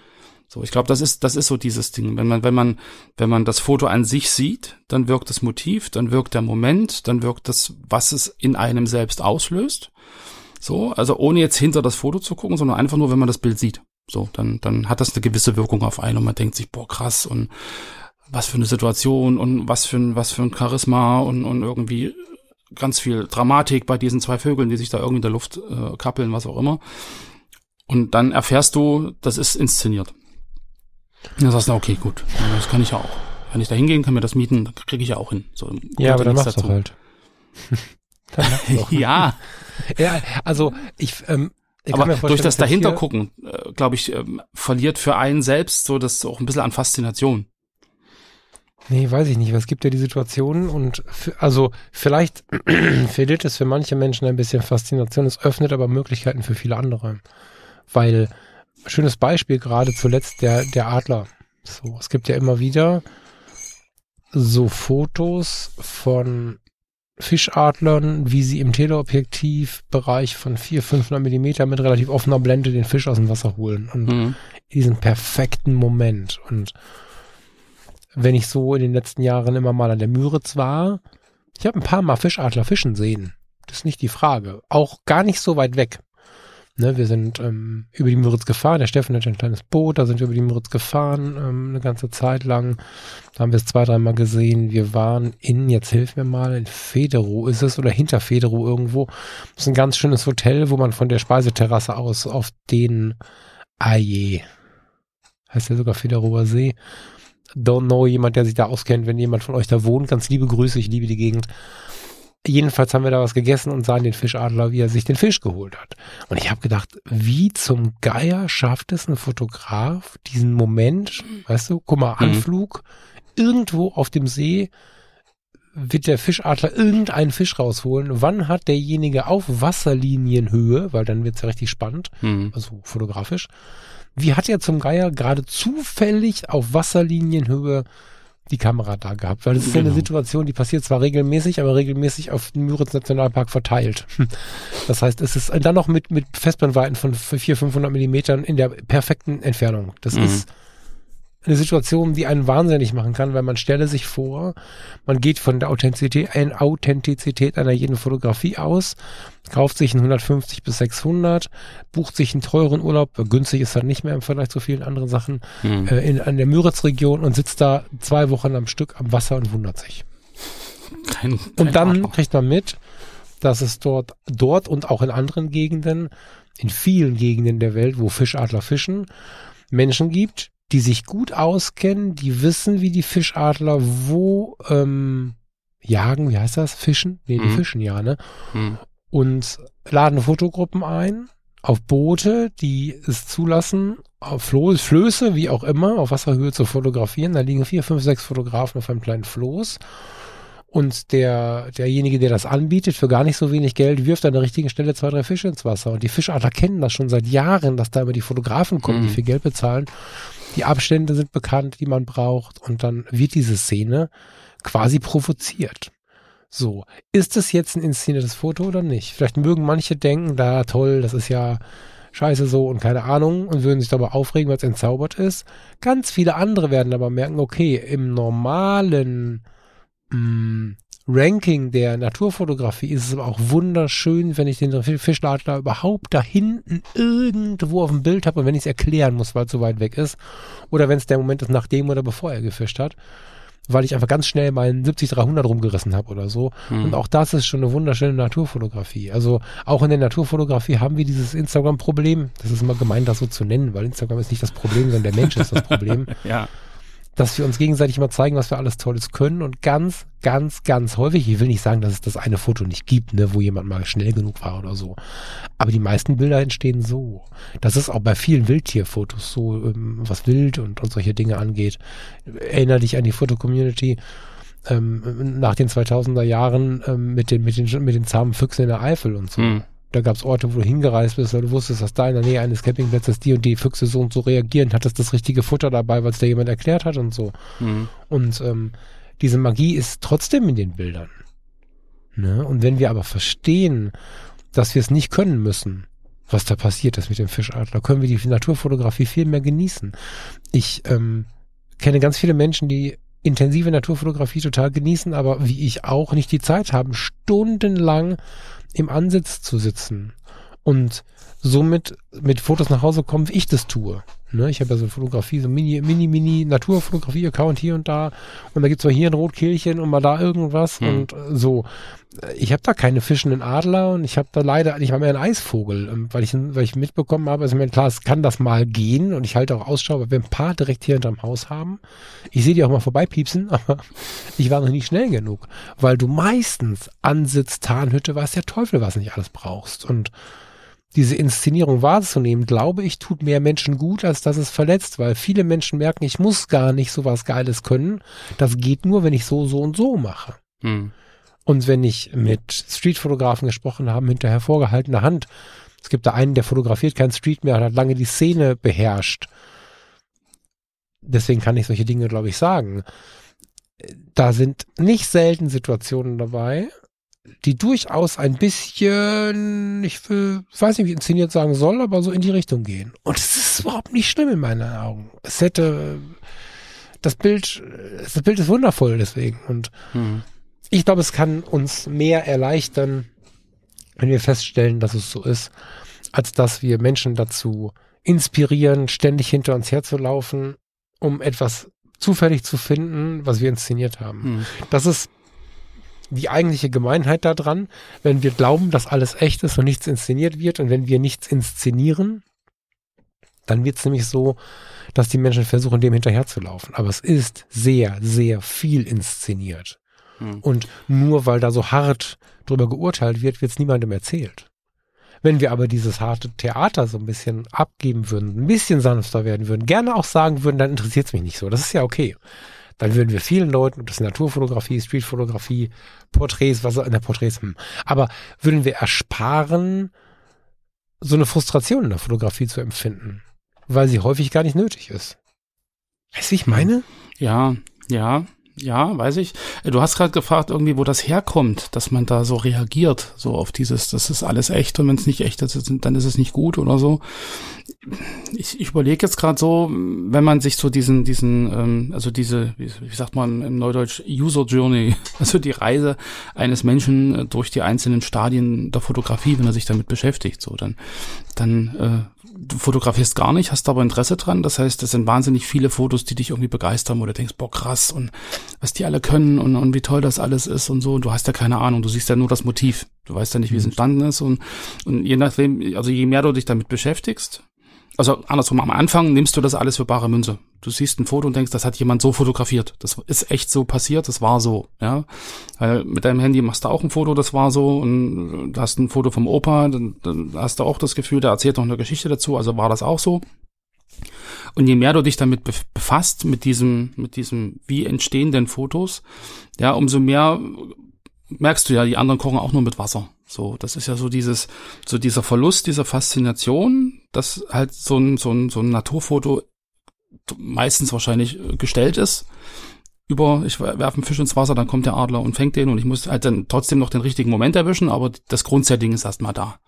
So, ich glaube, das ist, das ist so dieses Ding. Wenn man, wenn man, wenn man das Foto an sich sieht, dann wirkt das Motiv, dann wirkt der Moment, dann wirkt das, was es in einem selbst auslöst. So, also ohne jetzt hinter das Foto zu gucken, sondern einfach nur, wenn man das Bild sieht. So, dann, dann hat das eine gewisse Wirkung auf einen und man denkt sich, boah, krass und was für eine Situation und was für ein, was für ein Charisma und, und irgendwie ganz viel Dramatik bei diesen zwei Vögeln, die sich da irgendwie in der Luft äh, kappeln, was auch immer. Und dann erfährst du, das ist inszeniert. Dann sagst du, okay, gut, das kann ich ja auch. Wenn ich da hingehen kann, mir das mieten, dann kriege ich ja auch hin. So, ja, aber dann machst du halt. dann mach's doch. ja. ja, also ich, ähm, ich aber durch das dahinter gucken, äh, glaube ich, ähm, verliert für einen selbst so das auch ein bisschen an Faszination. Nee, weiß ich nicht. Es gibt ja die Situationen und für, also vielleicht verliert es für manche Menschen ein bisschen Faszination. Es öffnet aber Möglichkeiten für viele andere. Weil schönes Beispiel gerade zuletzt der, der Adler. So, es gibt ja immer wieder so Fotos von Fischadlern, wie sie im Teleobjektivbereich von 400, 500 Millimeter mit relativ offener Blende den Fisch aus dem Wasser holen. Und mhm. diesen perfekten Moment. Und wenn ich so in den letzten Jahren immer mal an der Müritz war, ich habe ein paar Mal Fischadler fischen sehen. Das ist nicht die Frage. Auch gar nicht so weit weg. Ne, wir sind ähm, über die Müritz gefahren. Der Steffen hat ein kleines Boot, da sind wir über die Müritz gefahren, ähm, eine ganze Zeit lang. Da haben wir es zwei, dreimal gesehen. Wir waren in, jetzt hilf mir mal, in Federow ist es oder hinter Federow irgendwo. Das ist ein ganz schönes Hotel, wo man von der Speiseterrasse aus auf den Aje, heißt ja sogar Federower See. Don't know jemand, der sich da auskennt, wenn jemand von euch da wohnt. Ganz liebe Grüße, ich liebe die Gegend. Jedenfalls haben wir da was gegessen und sahen den Fischadler, wie er sich den Fisch geholt hat. Und ich habe gedacht, wie zum Geier schafft es ein Fotograf, diesen Moment, weißt du, guck mal, mhm. Anflug, mhm. irgendwo auf dem See wird der Fischadler irgendeinen Fisch rausholen. Wann hat derjenige auf Wasserlinienhöhe, weil dann wird's ja richtig spannend, mhm. also fotografisch, wie hat er zum Geier gerade zufällig auf Wasserlinienhöhe die Kamera da gehabt, weil das ist genau. ja eine genau. Situation, die passiert zwar regelmäßig, aber regelmäßig auf den Müritz Nationalpark verteilt. Das heißt, es ist dann noch mit, mit Festbrennweiten von 400, 500 Millimetern in der perfekten Entfernung. Das mhm. ist eine Situation, die einen wahnsinnig machen kann, weil man stelle sich vor, man geht von der Authentizität, ein Authentizität einer jeden Fotografie aus, kauft sich einen 150 bis 600, bucht sich einen teuren Urlaub, günstig ist er nicht mehr im Vergleich zu vielen anderen Sachen, mhm. äh, in, an der Müritz-Region und sitzt da zwei Wochen am Stück am Wasser und wundert sich. Kein, kein und dann Arschloch. kriegt man mit, dass es dort, dort und auch in anderen Gegenden, in vielen Gegenden der Welt, wo Fischadler fischen, Menschen gibt, die sich gut auskennen, die wissen, wie die Fischadler wo ähm, jagen, wie heißt das? Fischen? Nee, die mhm. fischen ja, ne? Mhm. Und laden Fotogruppen ein auf Boote, die es zulassen, auf Floß, Flöße, wie auch immer, auf Wasserhöhe zu fotografieren. Da liegen vier, fünf, sechs Fotografen auf einem kleinen Floß. Und der, derjenige, der das anbietet, für gar nicht so wenig Geld, wirft an der richtigen Stelle zwei, drei Fische ins Wasser. Und die Fischadler kennen das schon seit Jahren, dass da immer die Fotografen kommen, mhm. die viel Geld bezahlen. Die Abstände sind bekannt, die man braucht und dann wird diese Szene quasi provoziert. So, ist es jetzt ein inszeniertes Foto oder nicht? Vielleicht mögen manche denken, da toll, das ist ja scheiße so und keine Ahnung und würden sich dabei aufregen, weil es entzaubert ist. Ganz viele andere werden aber merken, okay, im normalen mh, mm, Ranking der Naturfotografie ist es aber auch wunderschön, wenn ich den Fischladler überhaupt da hinten irgendwo auf dem Bild habe und wenn ich es erklären muss, weil es so weit weg ist. Oder wenn es der Moment ist, nachdem oder bevor er gefischt hat. Weil ich einfach ganz schnell meinen 70-300 rumgerissen habe oder so. Hm. Und auch das ist schon eine wunderschöne Naturfotografie. Also auch in der Naturfotografie haben wir dieses Instagram-Problem. Das ist immer gemeint, das so zu nennen, weil Instagram ist nicht das Problem, sondern der Mensch ist das Problem. ja dass wir uns gegenseitig mal zeigen, was wir alles Tolles können und ganz, ganz, ganz häufig, ich will nicht sagen, dass es das eine Foto nicht gibt, ne, wo jemand mal schnell genug war oder so, aber die meisten Bilder entstehen so. Das ist auch bei vielen Wildtierfotos so, ähm, was Wild und, und solche Dinge angeht. Erinnere dich an die Foto-Community ähm, nach den 2000er Jahren ähm, mit, den, mit, den, mit den zahmen Füchsen in der Eifel und so. Mhm. Da gab es Orte, wo du hingereist bist, weil du wusstest, dass da in der Nähe eines Campingplatzes die und die Füchse so und so reagieren, hattest das richtige Futter dabei, weil es dir jemand erklärt hat und so. Mhm. Und ähm, diese Magie ist trotzdem in den Bildern. Ne? Und wenn wir aber verstehen, dass wir es nicht können müssen, was da passiert ist mit dem Fischadler, können wir die Naturfotografie viel mehr genießen. Ich ähm, kenne ganz viele Menschen, die intensive Naturfotografie total genießen, aber wie ich auch nicht die Zeit haben, stundenlang im Ansitz zu sitzen und somit mit Fotos nach Hause kommen, wie ich das tue. Ne? Ich habe ja so Fotografie, so mini, mini, mini Naturfotografie-Account hier und da und da gibt's mal hier ein Rotkehlchen und mal da irgendwas mhm. und so ich habe da keine fischenden Adler und ich habe da leider, ich war mehr ein Eisvogel, ähm, weil ich, weil ich mitbekommen habe, also mir klar, es kann das mal gehen und ich halte auch Ausschau, weil wir ein paar direkt hier hinterm Haus haben. Ich sehe die auch mal vorbeipiepsen, aber ich war noch nicht schnell genug, weil du meistens Ansitz, Tarnhütte, weiß der Teufel, was nicht alles brauchst und diese Inszenierung wahrzunehmen, glaube ich, tut mehr Menschen gut, als dass es verletzt, weil viele Menschen merken, ich muss gar nicht so was Geiles können. Das geht nur, wenn ich so, so und so mache. Hm. Und wenn ich mit Streetfotografen gesprochen habe, hinter vorgehaltener Hand, es gibt da einen, der fotografiert kein Street mehr und hat lange die Szene beherrscht. Deswegen kann ich solche Dinge, glaube ich, sagen. Da sind nicht selten Situationen dabei, die durchaus ein bisschen, ich will, weiß nicht, wie inszeniert sagen soll, aber so in die Richtung gehen. Und es ist überhaupt nicht schlimm in meinen Augen. Es hätte, das Bild, das Bild ist wundervoll deswegen. Und hm ich glaube, es kann uns mehr erleichtern, wenn wir feststellen, dass es so ist, als dass wir Menschen dazu inspirieren, ständig hinter uns herzulaufen, um etwas zufällig zu finden, was wir inszeniert haben. Hm. Das ist die eigentliche Gemeinheit daran, wenn wir glauben, dass alles echt ist und nichts inszeniert wird und wenn wir nichts inszenieren, dann wird es nämlich so, dass die Menschen versuchen, dem hinterherzulaufen. Aber es ist sehr, sehr viel inszeniert. Hm. Und nur weil da so hart drüber geurteilt wird, wird es niemandem erzählt. Wenn wir aber dieses harte Theater so ein bisschen abgeben würden, ein bisschen sanfter werden würden, gerne auch sagen würden, dann interessiert es mich nicht so. Das ist ja okay. Dann würden wir vielen Leuten, ob das Naturfotografie, Streetfotografie, Porträts, was in der Porträts, hm, aber würden wir ersparen, so eine Frustration in der Fotografie zu empfinden, weil sie häufig gar nicht nötig ist. Weißt du, wie ich meine? Ja, ja. Ja, weiß ich. Du hast gerade gefragt, irgendwie, wo das herkommt, dass man da so reagiert, so auf dieses, das ist alles echt und wenn es nicht echt ist, dann ist es nicht gut oder so. Ich, ich überlege jetzt gerade so, wenn man sich so diesen, diesen, ähm, also diese, wie, wie sagt man im Neudeutsch, User Journey, also die Reise eines Menschen durch die einzelnen Stadien der Fotografie, wenn er sich damit beschäftigt, so dann, dann äh, du fotografierst gar nicht, hast aber Interesse dran. Das heißt, es sind wahnsinnig viele Fotos, die dich irgendwie begeistern, wo du denkst, boah, krass und was die alle können und, und wie toll das alles ist und so. Und du hast ja keine Ahnung, du siehst ja nur das Motiv. Du weißt ja nicht, wie es mhm. entstanden ist und, und je nachdem, also je mehr du dich damit beschäftigst, also andersrum, am Anfang nimmst du das alles für bare Münze. Du siehst ein Foto und denkst, das hat jemand so fotografiert. Das ist echt so passiert, das war so, ja. Weil mit deinem Handy machst du auch ein Foto, das war so, und du hast ein Foto vom Opa, dann, dann hast du auch das Gefühl, der erzählt noch eine Geschichte dazu, also war das auch so. Und je mehr du dich damit befasst, mit diesem, mit diesem, wie entstehen denn Fotos, ja, umso mehr merkst du ja, die anderen kochen auch nur mit Wasser. So, das ist ja so dieses, so dieser Verlust dieser Faszination, dass halt so ein, so ein, so ein Naturfoto meistens wahrscheinlich äh, gestellt ist. Über, ich werfe einen Fisch ins Wasser, dann kommt der Adler und fängt den und ich muss halt dann trotzdem noch den richtigen Moment erwischen, aber das Grundsetting ist erstmal da.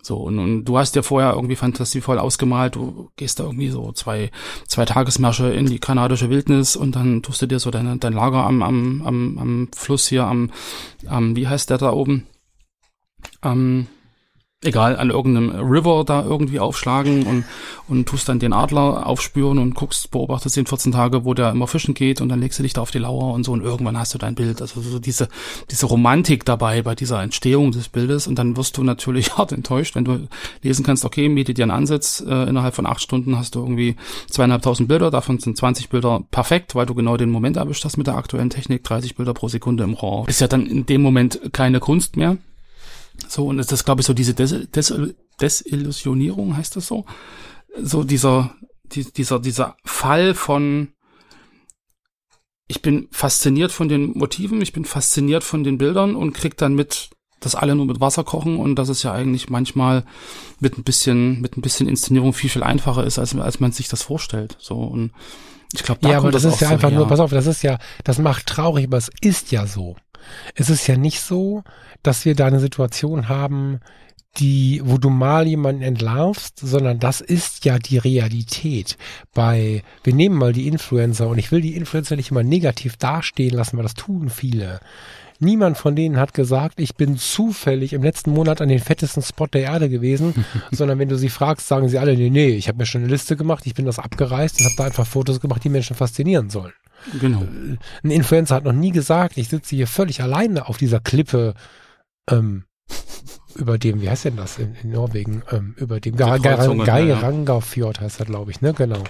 So, und, und du hast dir vorher irgendwie fantasievoll ausgemalt, du gehst da irgendwie so zwei, zwei Tagesmärsche in die kanadische Wildnis und dann tust du dir so dein, dein Lager am, am, am, am Fluss hier, am, am, wie heißt der da oben? Am, egal, an irgendeinem River da irgendwie aufschlagen und, und tust dann den Adler aufspüren und guckst, beobachtest ihn 14 Tage, wo der immer fischen geht und dann legst du dich da auf die Lauer und so und irgendwann hast du dein Bild. Also so diese, diese Romantik dabei bei dieser Entstehung des Bildes und dann wirst du natürlich hart enttäuscht, wenn du lesen kannst, okay, miete dir einen Ansatz, äh, innerhalb von acht Stunden hast du irgendwie zweieinhalbtausend Bilder, davon sind 20 Bilder perfekt, weil du genau den Moment erwischt hast mit der aktuellen Technik, 30 Bilder pro Sekunde im RAW. Ist ja dann in dem Moment keine Kunst mehr, so, und das ist, glaube ich, so diese Des Des Desillusionierung, heißt das so? So dieser, die, dieser, dieser Fall von, ich bin fasziniert von den Motiven, ich bin fasziniert von den Bildern und krieg dann mit, dass alle nur mit Wasser kochen und dass es ja eigentlich manchmal mit ein bisschen, mit ein bisschen Inszenierung viel, viel einfacher ist, als, als man sich das vorstellt. So, und ich glaube, da ja, aber das, das ist ja einfach her. nur, pass auf, das ist ja, das macht traurig, aber es ist ja so. Es ist ja nicht so, dass wir da eine Situation haben, die, wo du mal jemanden entlarvst, sondern das ist ja die Realität. Bei, wir nehmen mal die Influencer und ich will die Influencer nicht immer negativ dastehen lassen, weil das tun viele. Niemand von denen hat gesagt, ich bin zufällig im letzten Monat an den fettesten Spot der Erde gewesen, sondern wenn du sie fragst, sagen sie alle, nee, nee, ich habe mir schon eine Liste gemacht, ich bin das abgereist und habe da einfach Fotos gemacht, die Menschen faszinieren sollen. Genau. Ein Influencer hat noch nie gesagt, ich sitze hier völlig alleine auf dieser Klippe ähm, über dem, wie heißt denn das in, in Norwegen, ähm, über dem. Geirangafjord heißt das, glaube ich, ne, genau.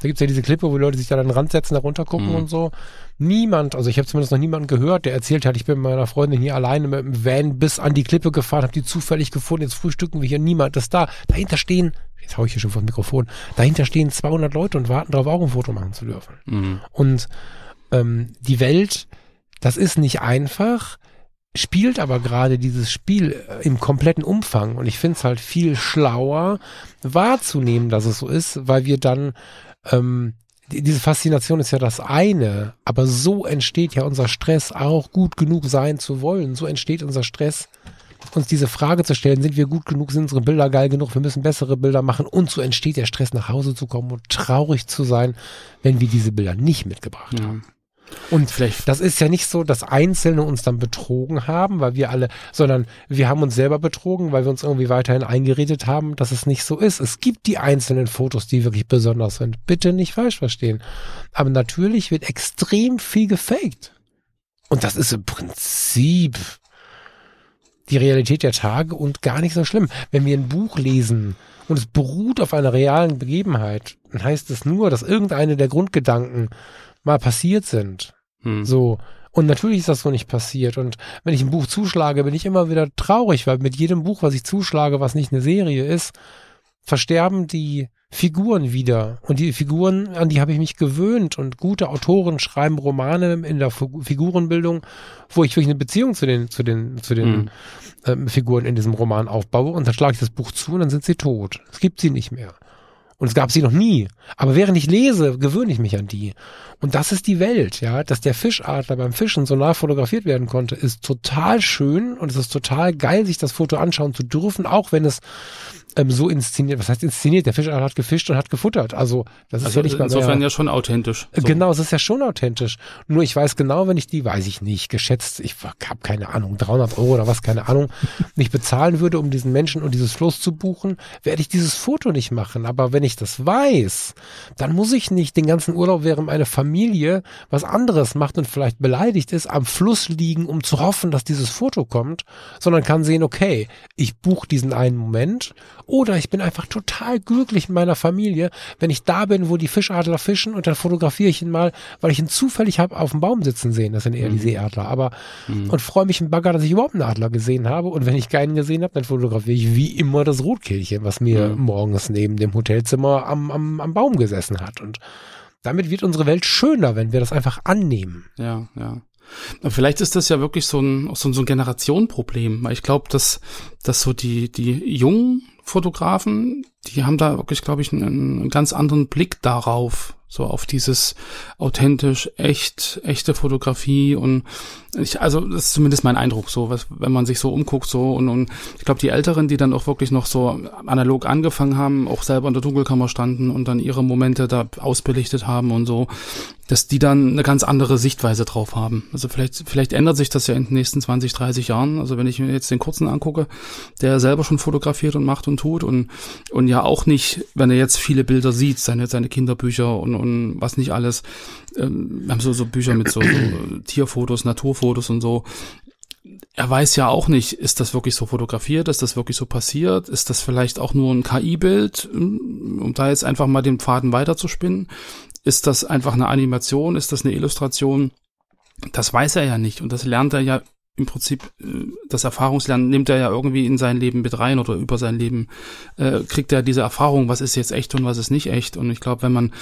Da gibt's ja diese Klippe, wo Leute sich da an den Rand setzen, da runter gucken Mhm. und so. Niemand, also ich habe zumindest noch niemanden gehört, der erzählt hat, ich bin mit meiner Freundin hier alleine mit dem Van bis an die Klippe gefahren, habe die zufällig gefunden, jetzt frühstücken wir hier, niemand ist da. Dahinter stehen, jetzt hau ich hier schon vor das Mikrofon, dahinter stehen 200 Leute und warten darauf, auch ein Foto machen zu dürfen. Mhm. Und ähm, die Welt, das ist nicht einfach, spielt aber gerade dieses Spiel äh, im kompletten Umfang. Und ich finde es halt viel schlauer wahrzunehmen, dass es so ist, weil wir dann, ähm, die, diese Faszination ist ja das eine, aber so entsteht ja unser Stress, auch gut genug sein zu wollen. So entsteht unser Stress, uns diese Frage zu stellen, sind wir gut genug, sind unsere Bilder geil genug, wir müssen bessere Bilder machen und so entsteht der Stress, nach Hause zu kommen und traurig zu sein, wenn wir diese Bilder nicht mitgebracht haben. Und Vielleicht- das ist ja nicht so, dass Einzelne uns dann betrogen haben, weil wir alle, sondern wir haben uns selber betrogen, weil wir uns irgendwie weiterhin eingeredet haben, dass es nicht so ist. Es gibt die einzelnen Fotos, die wirklich besonders sind. Bitte nicht falsch verstehen. Aber natürlich wird extrem viel gefaked. Und das ist im Prinzip die Realität der Tage und gar nicht so schlimm. Wenn wir ein Buch lesen und es beruht auf einer realen Begebenheit, dann heißt es nur, dass irgendeine der Grundgedanken mal passiert sind. Hm. So. Und natürlich ist das so nicht passiert. Und wenn ich ein Buch zuschlage, bin ich immer wieder traurig, weil mit jedem Buch, was ich zuschlage, was nicht eine Serie ist, versterben die Figuren wieder. Und die Figuren, an die habe ich mich gewöhnt. Und gute Autoren schreiben Romane in der Figu- Figurenbildung, wo ich wirklich eine Beziehung zu den, zu den, zu den Mhm. ähm, Figuren in diesem Roman aufbaue. Und dann schlage ich das Buch zu und dann sind sie tot. Es gibt sie nicht mehr. Und es gab sie noch nie. Aber während ich lese, gewöhne ich mich an die. Und das ist die Welt, ja. Dass der Fischadler beim Fischen so nah fotografiert werden konnte, ist total schön und es ist total geil, sich das Foto anschauen zu dürfen, auch wenn es ähm, so inszeniert, was heißt inszeniert? Der Fischadler hat gefischt und hat gefuttert. Also, das ist Also ja nicht mal insofern mehr, ja schon authentisch. So. Genau, es ist ja schon authentisch. Nur ich weiß genau, wenn ich die, weiß ich nicht, geschätzt, ich habe keine Ahnung, 300 Euro oder was, keine Ahnung, nicht bezahlen würde, um diesen Menschen und dieses Floß zu buchen, werde ich dieses Foto nicht machen. Aber wenn ich das weiß, dann muss ich nicht den ganzen Urlaub, während meine Familie was anderes macht und vielleicht beleidigt ist, am Fluss liegen, um zu hoffen, dass dieses Foto kommt, sondern kann sehen, okay, ich buche diesen einen Moment oder ich bin einfach total glücklich mit meiner Familie, wenn ich da bin, wo die Fischadler fischen und dann fotografiere ich ihn mal, weil ich ihn zufällig habe auf dem Baum sitzen sehen. Das sind eher die Seeadler. Aber und freue mich im Bagger, dass ich überhaupt einen Adler gesehen habe. Und wenn ich keinen gesehen habe, dann fotografiere ich wie immer das Rotkehlchen, was mir Mhm. morgens neben dem Hotelzimmer am, am, am Baum gesessen hat. Und damit wird unsere Welt schöner, wenn wir das einfach annehmen. Ja, ja. Vielleicht ist das ja wirklich so ein, so ein, Generationenproblem, ich glaube, dass, dass so die, die jungen Fotografen die haben da wirklich, glaube ich, einen, einen ganz anderen Blick darauf, so auf dieses authentisch, echt, echte Fotografie und ich, also das ist zumindest mein Eindruck, so, was, wenn man sich so umguckt, so und, und ich glaube, die Älteren, die dann auch wirklich noch so analog angefangen haben, auch selber in der Dunkelkammer standen und dann ihre Momente da ausbelichtet haben und so, dass die dann eine ganz andere Sichtweise drauf haben. Also vielleicht, vielleicht ändert sich das ja in den nächsten 20, 30 Jahren. Also wenn ich mir jetzt den kurzen angucke, der selber schon fotografiert und macht und tut und, und ja auch nicht, wenn er jetzt viele Bilder sieht, seine, seine Kinderbücher und, und was nicht alles, ähm, wir haben so, so Bücher mit so, so Tierfotos, Naturfotos und so. Er weiß ja auch nicht, ist das wirklich so fotografiert, ist das wirklich so passiert, ist das vielleicht auch nur ein KI-Bild, um da jetzt einfach mal den Faden weiterzuspinnen. Ist das einfach eine Animation? Ist das eine Illustration? Das weiß er ja nicht und das lernt er ja im Prinzip, äh, das Erfahrungslernen nimmt er ja irgendwie in sein Leben mit rein oder über sein Leben äh, kriegt er diese Erfahrung, was ist jetzt echt und was ist nicht echt. Und ich glaube, wenn man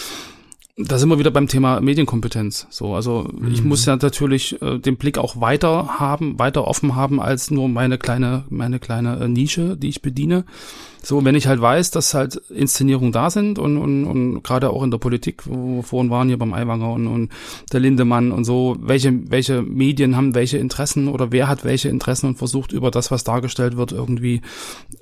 da sind wir wieder beim Thema Medienkompetenz. So, also mhm. ich muss ja natürlich äh, den Blick auch weiter haben, weiter offen haben als nur meine kleine, meine kleine äh, Nische, die ich bediene. So, wenn ich halt weiß, dass halt Inszenierungen da sind und, und, und gerade auch in der Politik, wo wir vorhin waren hier beim Aiwanger und, und der Lindemann und so, welche, welche Medien haben welche Interessen oder wer hat welche Interessen und versucht über das, was dargestellt wird, irgendwie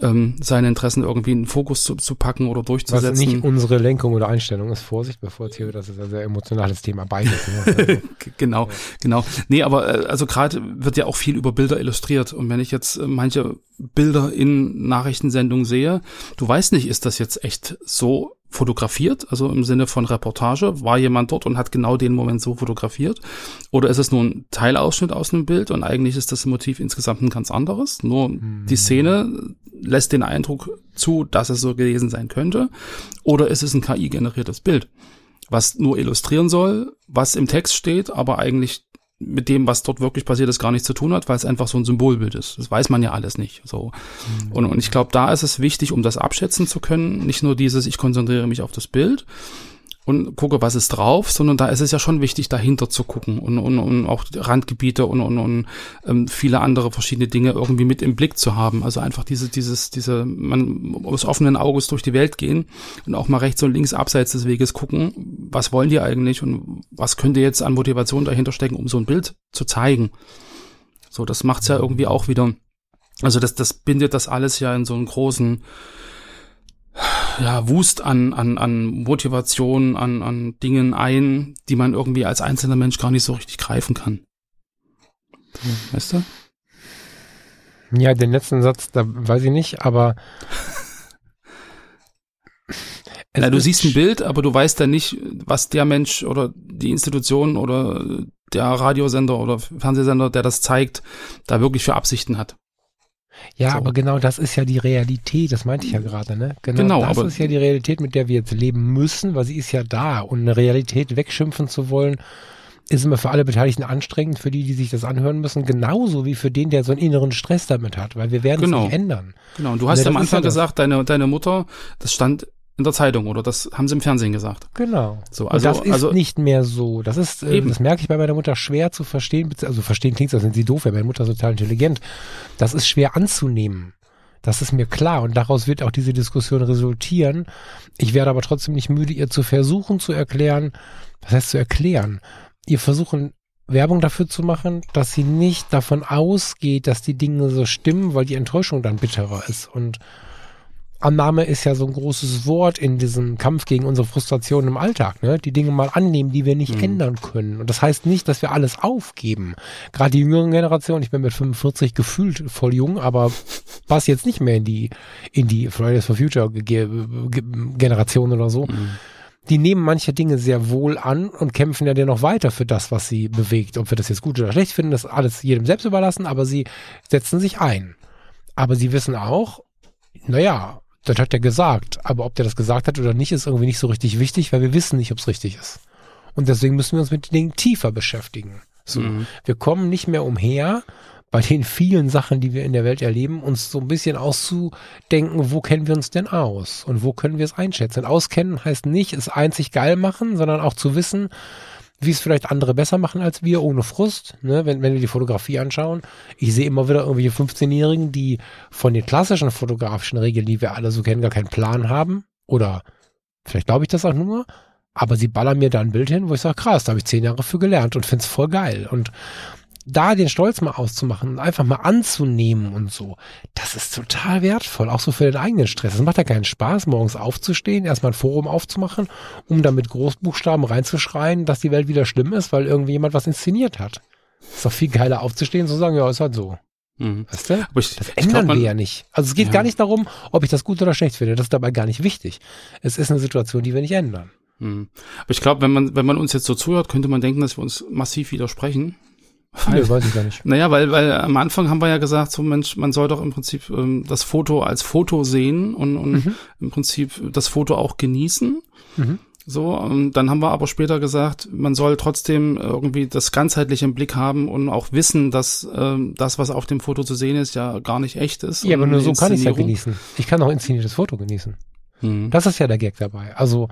ähm, seine Interessen irgendwie in den Fokus zu, zu packen oder durchzusetzen. Was nicht unsere Lenkung oder Einstellung ist, Vorsicht, bevor jetzt hier, das ist ein sehr emotionales Thema beides. Ne? genau, ja. genau. Nee, aber äh, also gerade wird ja auch viel über Bilder illustriert und wenn ich jetzt äh, manche Bilder in Nachrichtensendungen sehe. Du weißt nicht, ist das jetzt echt so fotografiert, also im Sinne von Reportage, war jemand dort und hat genau den Moment so fotografiert? Oder ist es nur ein Teilausschnitt aus einem Bild und eigentlich ist das Motiv insgesamt ein ganz anderes? Nur mhm. die Szene lässt den Eindruck zu, dass es so gewesen sein könnte? Oder ist es ein KI-generiertes Bild, was nur illustrieren soll, was im Text steht, aber eigentlich mit dem, was dort wirklich passiert ist, gar nichts zu tun hat, weil es einfach so ein Symbolbild ist. Das weiß man ja alles nicht. So. Mhm. Und, und ich glaube, da ist es wichtig, um das abschätzen zu können, nicht nur dieses, ich konzentriere mich auf das Bild, und gucke, was ist drauf, sondern da ist es ja schon wichtig, dahinter zu gucken und, und, und auch Randgebiete und, und, und ähm, viele andere verschiedene Dinge irgendwie mit im Blick zu haben. Also einfach diese, dieses, diese, man aus offenen Auges durch die Welt gehen und auch mal rechts und links abseits des Weges gucken, was wollen die eigentlich und was könnte jetzt an Motivation dahinter stecken, um so ein Bild zu zeigen. So, das macht's ja irgendwie auch wieder. Also das, das bindet das alles ja in so einen großen ja, Wust an, an, an Motivation, an, an Dingen ein, die man irgendwie als einzelner Mensch gar nicht so richtig greifen kann. Weißt du? Ja, den letzten Satz, da weiß ich nicht, aber. Na, du siehst ein Bild, aber du weißt dann nicht, was der Mensch oder die Institution oder der Radiosender oder Fernsehsender, der das zeigt, da wirklich für Absichten hat. Ja, so. aber genau das ist ja die Realität, das meinte ich ja gerade, ne? Genau, genau das ist ja die Realität, mit der wir jetzt leben müssen, weil sie ist ja da. Und eine Realität wegschimpfen zu wollen, ist immer für alle Beteiligten anstrengend, für die, die sich das anhören müssen, genauso wie für den, der so einen inneren Stress damit hat, weil wir werden genau. es nicht ändern. Genau, und du hast ne, am Anfang gesagt, deine, deine Mutter, das stand in der Zeitung oder das haben sie im Fernsehen gesagt. Genau. So, also, und das ist also, nicht mehr so. Das ist, äh, das merke ich bei meiner Mutter schwer zu verstehen. Also verstehen klingt, als sind sie doof, weil meine Mutter ist total intelligent. Das ist schwer anzunehmen. Das ist mir klar und daraus wird auch diese Diskussion resultieren. Ich werde aber trotzdem nicht müde, ihr zu versuchen zu erklären, was heißt zu erklären? Ihr versuchen Werbung dafür zu machen, dass sie nicht davon ausgeht, dass die Dinge so stimmen, weil die Enttäuschung dann bitterer ist und Annahme ist ja so ein großes Wort in diesem Kampf gegen unsere Frustration im Alltag, ne? Die Dinge mal annehmen, die wir nicht mhm. ändern können. Und das heißt nicht, dass wir alles aufgeben. Gerade die jüngeren Generationen, ich bin mit 45 gefühlt voll jung, aber passe jetzt nicht mehr in die, in die Fridays for Future Generation oder so. Mhm. Die nehmen manche Dinge sehr wohl an und kämpfen ja dennoch weiter für das, was sie bewegt. Ob wir das jetzt gut oder schlecht finden, das alles jedem selbst überlassen, aber sie setzen sich ein. Aber sie wissen auch, naja, das hat er gesagt. Aber ob der das gesagt hat oder nicht, ist irgendwie nicht so richtig wichtig, weil wir wissen nicht, ob es richtig ist. Und deswegen müssen wir uns mit den Dingen tiefer beschäftigen. So, mhm. Wir kommen nicht mehr umher, bei den vielen Sachen, die wir in der Welt erleben, uns so ein bisschen auszudenken, wo kennen wir uns denn aus und wo können wir es einschätzen. Auskennen heißt nicht, es einzig geil machen, sondern auch zu wissen, wie es vielleicht andere besser machen als wir, ohne Frust, ne? wenn, wenn wir die Fotografie anschauen. Ich sehe immer wieder irgendwelche 15-Jährigen, die von den klassischen fotografischen Regeln, die wir alle so kennen, gar keinen Plan haben. Oder vielleicht glaube ich das auch nur, aber sie ballern mir da ein Bild hin, wo ich sage, krass, da habe ich zehn Jahre für gelernt und finde es voll geil. Und da den Stolz mal auszumachen und einfach mal anzunehmen und so, das ist total wertvoll, auch so für den eigenen Stress. Es macht ja keinen Spaß, morgens aufzustehen, erstmal ein Forum aufzumachen, um dann mit Großbuchstaben reinzuschreien, dass die Welt wieder schlimm ist, weil irgendwie jemand was inszeniert hat. Ist doch viel geiler aufzustehen und zu sagen, ja, ist halt so. Mhm. Weißt du? Ich, das ändern glaub, wir ja nicht. Also es geht ja. gar nicht darum, ob ich das gut oder schlecht finde. Das ist dabei gar nicht wichtig. Es ist eine Situation, die wir nicht ändern. Mhm. Aber ich glaube, wenn man, wenn man uns jetzt so zuhört, könnte man denken, dass wir uns massiv widersprechen. Nee, weiß ich gar nicht. Naja, weil, weil am Anfang haben wir ja gesagt, so Mensch, man soll doch im Prinzip ähm, das Foto als Foto sehen und, und mhm. im Prinzip das Foto auch genießen. Mhm. So, und dann haben wir aber später gesagt, man soll trotzdem irgendwie das ganzheitliche im Blick haben und auch wissen, dass ähm, das, was auf dem Foto zu sehen ist, ja gar nicht echt ist. Ja, aber nur so kann ich es ja genießen. Ich kann auch inszeniertes Foto genießen. Mhm. Das ist ja der Gag dabei. Also,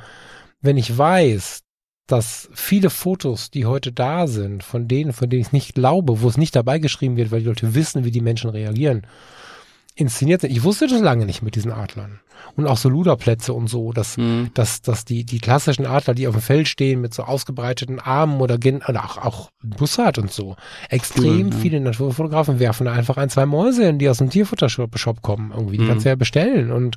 wenn ich weiß, dass viele Fotos, die heute da sind, von denen, von denen ich nicht glaube, wo es nicht dabei geschrieben wird, weil die Leute wissen, wie die Menschen reagieren, inszeniert sind. Ich wusste das lange nicht mit diesen Adlern. Und auch so Luderplätze und so, dass, mhm. dass, dass die, die klassischen Adler, die auf dem Feld stehen mit so ausgebreiteten Armen oder, gen, oder auch, auch Bussard und so, extrem mhm. viele Naturfotografen werfen da einfach ein, zwei Mäuse hin, die aus dem Tierfuttershop kommen irgendwie. Die mhm. kannst du ja bestellen und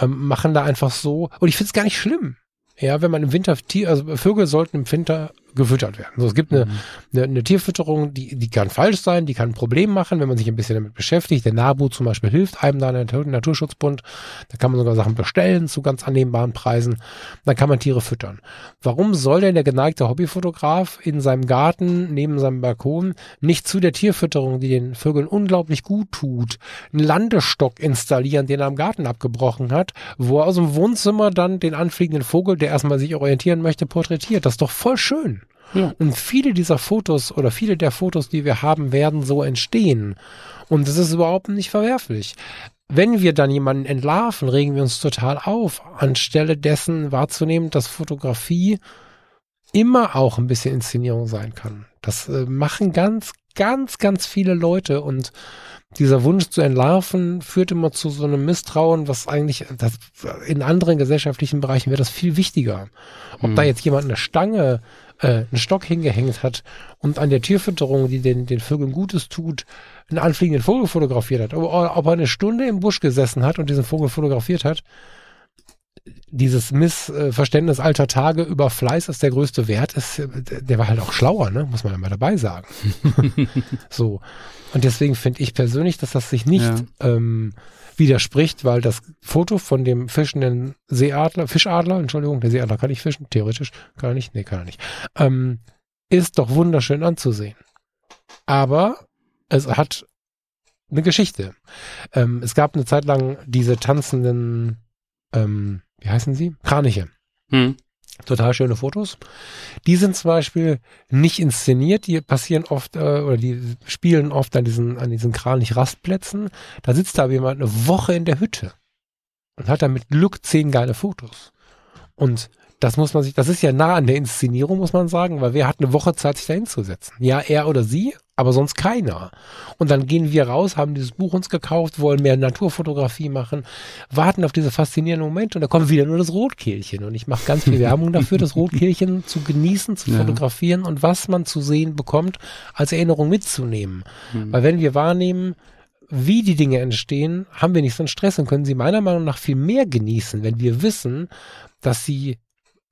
ähm, machen da einfach so. Und ich finde es gar nicht schlimm. Ja, wenn man im Winter also Vögel sollten im Winter gefüttert werden. Also es gibt eine, mhm. eine, eine Tierfütterung, die, die kann falsch sein, die kann ein Problem machen, wenn man sich ein bisschen damit beschäftigt. Der NABU zum Beispiel hilft einem da, der Naturschutzbund. Da kann man sogar Sachen bestellen zu ganz annehmbaren Preisen. Dann kann man Tiere füttern. Warum soll denn der geneigte Hobbyfotograf in seinem Garten, neben seinem Balkon, nicht zu der Tierfütterung, die den Vögeln unglaublich gut tut, einen Landestock installieren, den er am Garten abgebrochen hat, wo er aus dem Wohnzimmer dann den anfliegenden Vogel, der erstmal sich orientieren möchte, porträtiert? Das ist doch voll schön. Ja. Und viele dieser Fotos oder viele der Fotos, die wir haben, werden so entstehen. Und das ist überhaupt nicht verwerflich. Wenn wir dann jemanden entlarven, regen wir uns total auf, anstelle dessen wahrzunehmen, dass Fotografie immer auch ein bisschen Inszenierung sein kann. Das äh, machen ganz, ganz, ganz viele Leute und dieser Wunsch zu entlarven führt immer zu so einem Misstrauen, was eigentlich das, in anderen gesellschaftlichen Bereichen wäre das viel wichtiger. Ob hm. da jetzt jemand eine Stange äh, einen Stock hingehängt hat und an der Tierfütterung, die den, den Vögeln Gutes tut, einen anfliegenden Vogel fotografiert hat. Aber ob er eine Stunde im Busch gesessen hat und diesen Vogel fotografiert hat, dieses Missverständnis alter Tage über Fleiß ist der größte Wert, ist, der war halt auch schlauer, ne? muss man ja mal dabei sagen. so. Und deswegen finde ich persönlich, dass das sich nicht ja. ähm, widerspricht, weil das Foto von dem fischenden Seeadler, Fischadler, Entschuldigung, der Seeadler kann nicht fischen, theoretisch kann er nicht, nee, kann er nicht, ähm, ist doch wunderschön anzusehen. Aber es hat eine Geschichte. Ähm, es gab eine Zeit lang diese tanzenden, ähm, wie heißen sie? Kraniche. Hm. Total schöne Fotos. Die sind zum Beispiel nicht inszeniert, die passieren oft äh, oder die spielen oft an diesen, an diesen Kranich-Rastplätzen. Da sitzt da jemand eine Woche in der Hütte und hat da mit Glück zehn geile Fotos. Und das muss man sich, das ist ja nah an der Inszenierung, muss man sagen, weil wer hat eine Woche Zeit, sich da hinzusetzen? Ja, er oder sie, aber sonst keiner. Und dann gehen wir raus, haben dieses Buch uns gekauft, wollen mehr Naturfotografie machen, warten auf diese faszinierenden Momente und da kommt wieder nur das Rotkehlchen. Und ich mache ganz viel Werbung dafür, das Rotkehlchen zu genießen, zu ja. fotografieren und was man zu sehen bekommt, als Erinnerung mitzunehmen. Mhm. Weil wenn wir wahrnehmen, wie die Dinge entstehen, haben wir nicht so einen Stress und können sie meiner Meinung nach viel mehr genießen, wenn wir wissen, dass sie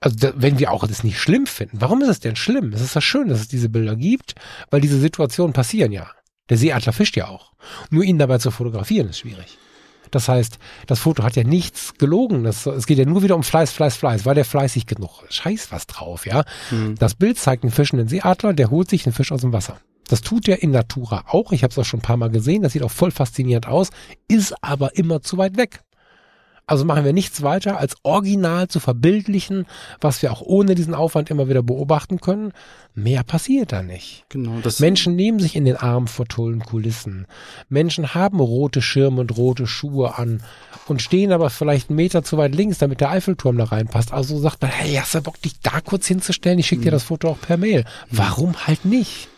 also da, wenn wir auch das nicht schlimm finden, warum ist es denn schlimm? Es ist ja schön, dass es diese Bilder gibt, weil diese Situationen passieren ja. Der Seeadler fischt ja auch. Nur ihn dabei zu fotografieren ist schwierig. Das heißt, das Foto hat ja nichts gelogen. Das, es geht ja nur wieder um Fleiß, Fleiß, Fleiß. War der fleißig genug? Scheiß was drauf, ja. Mhm. Das Bild zeigt einen fischenden Seeadler, der holt sich einen Fisch aus dem Wasser. Das tut er in Natura auch. Ich habe es auch schon ein paar Mal gesehen. Das sieht auch voll faszinierend aus, ist aber immer zu weit weg. Also machen wir nichts weiter, als original zu verbildlichen, was wir auch ohne diesen Aufwand immer wieder beobachten können. Mehr passiert da nicht. Genau. Das Menschen nehmen sich in den Arm vor tollen Kulissen. Menschen haben rote Schirme und rote Schuhe an und stehen aber vielleicht einen Meter zu weit links, damit der Eiffelturm da reinpasst. Also sagt man, hey, hast du Bock, dich da kurz hinzustellen? Ich schicke dir das Foto auch per Mail. Warum halt nicht?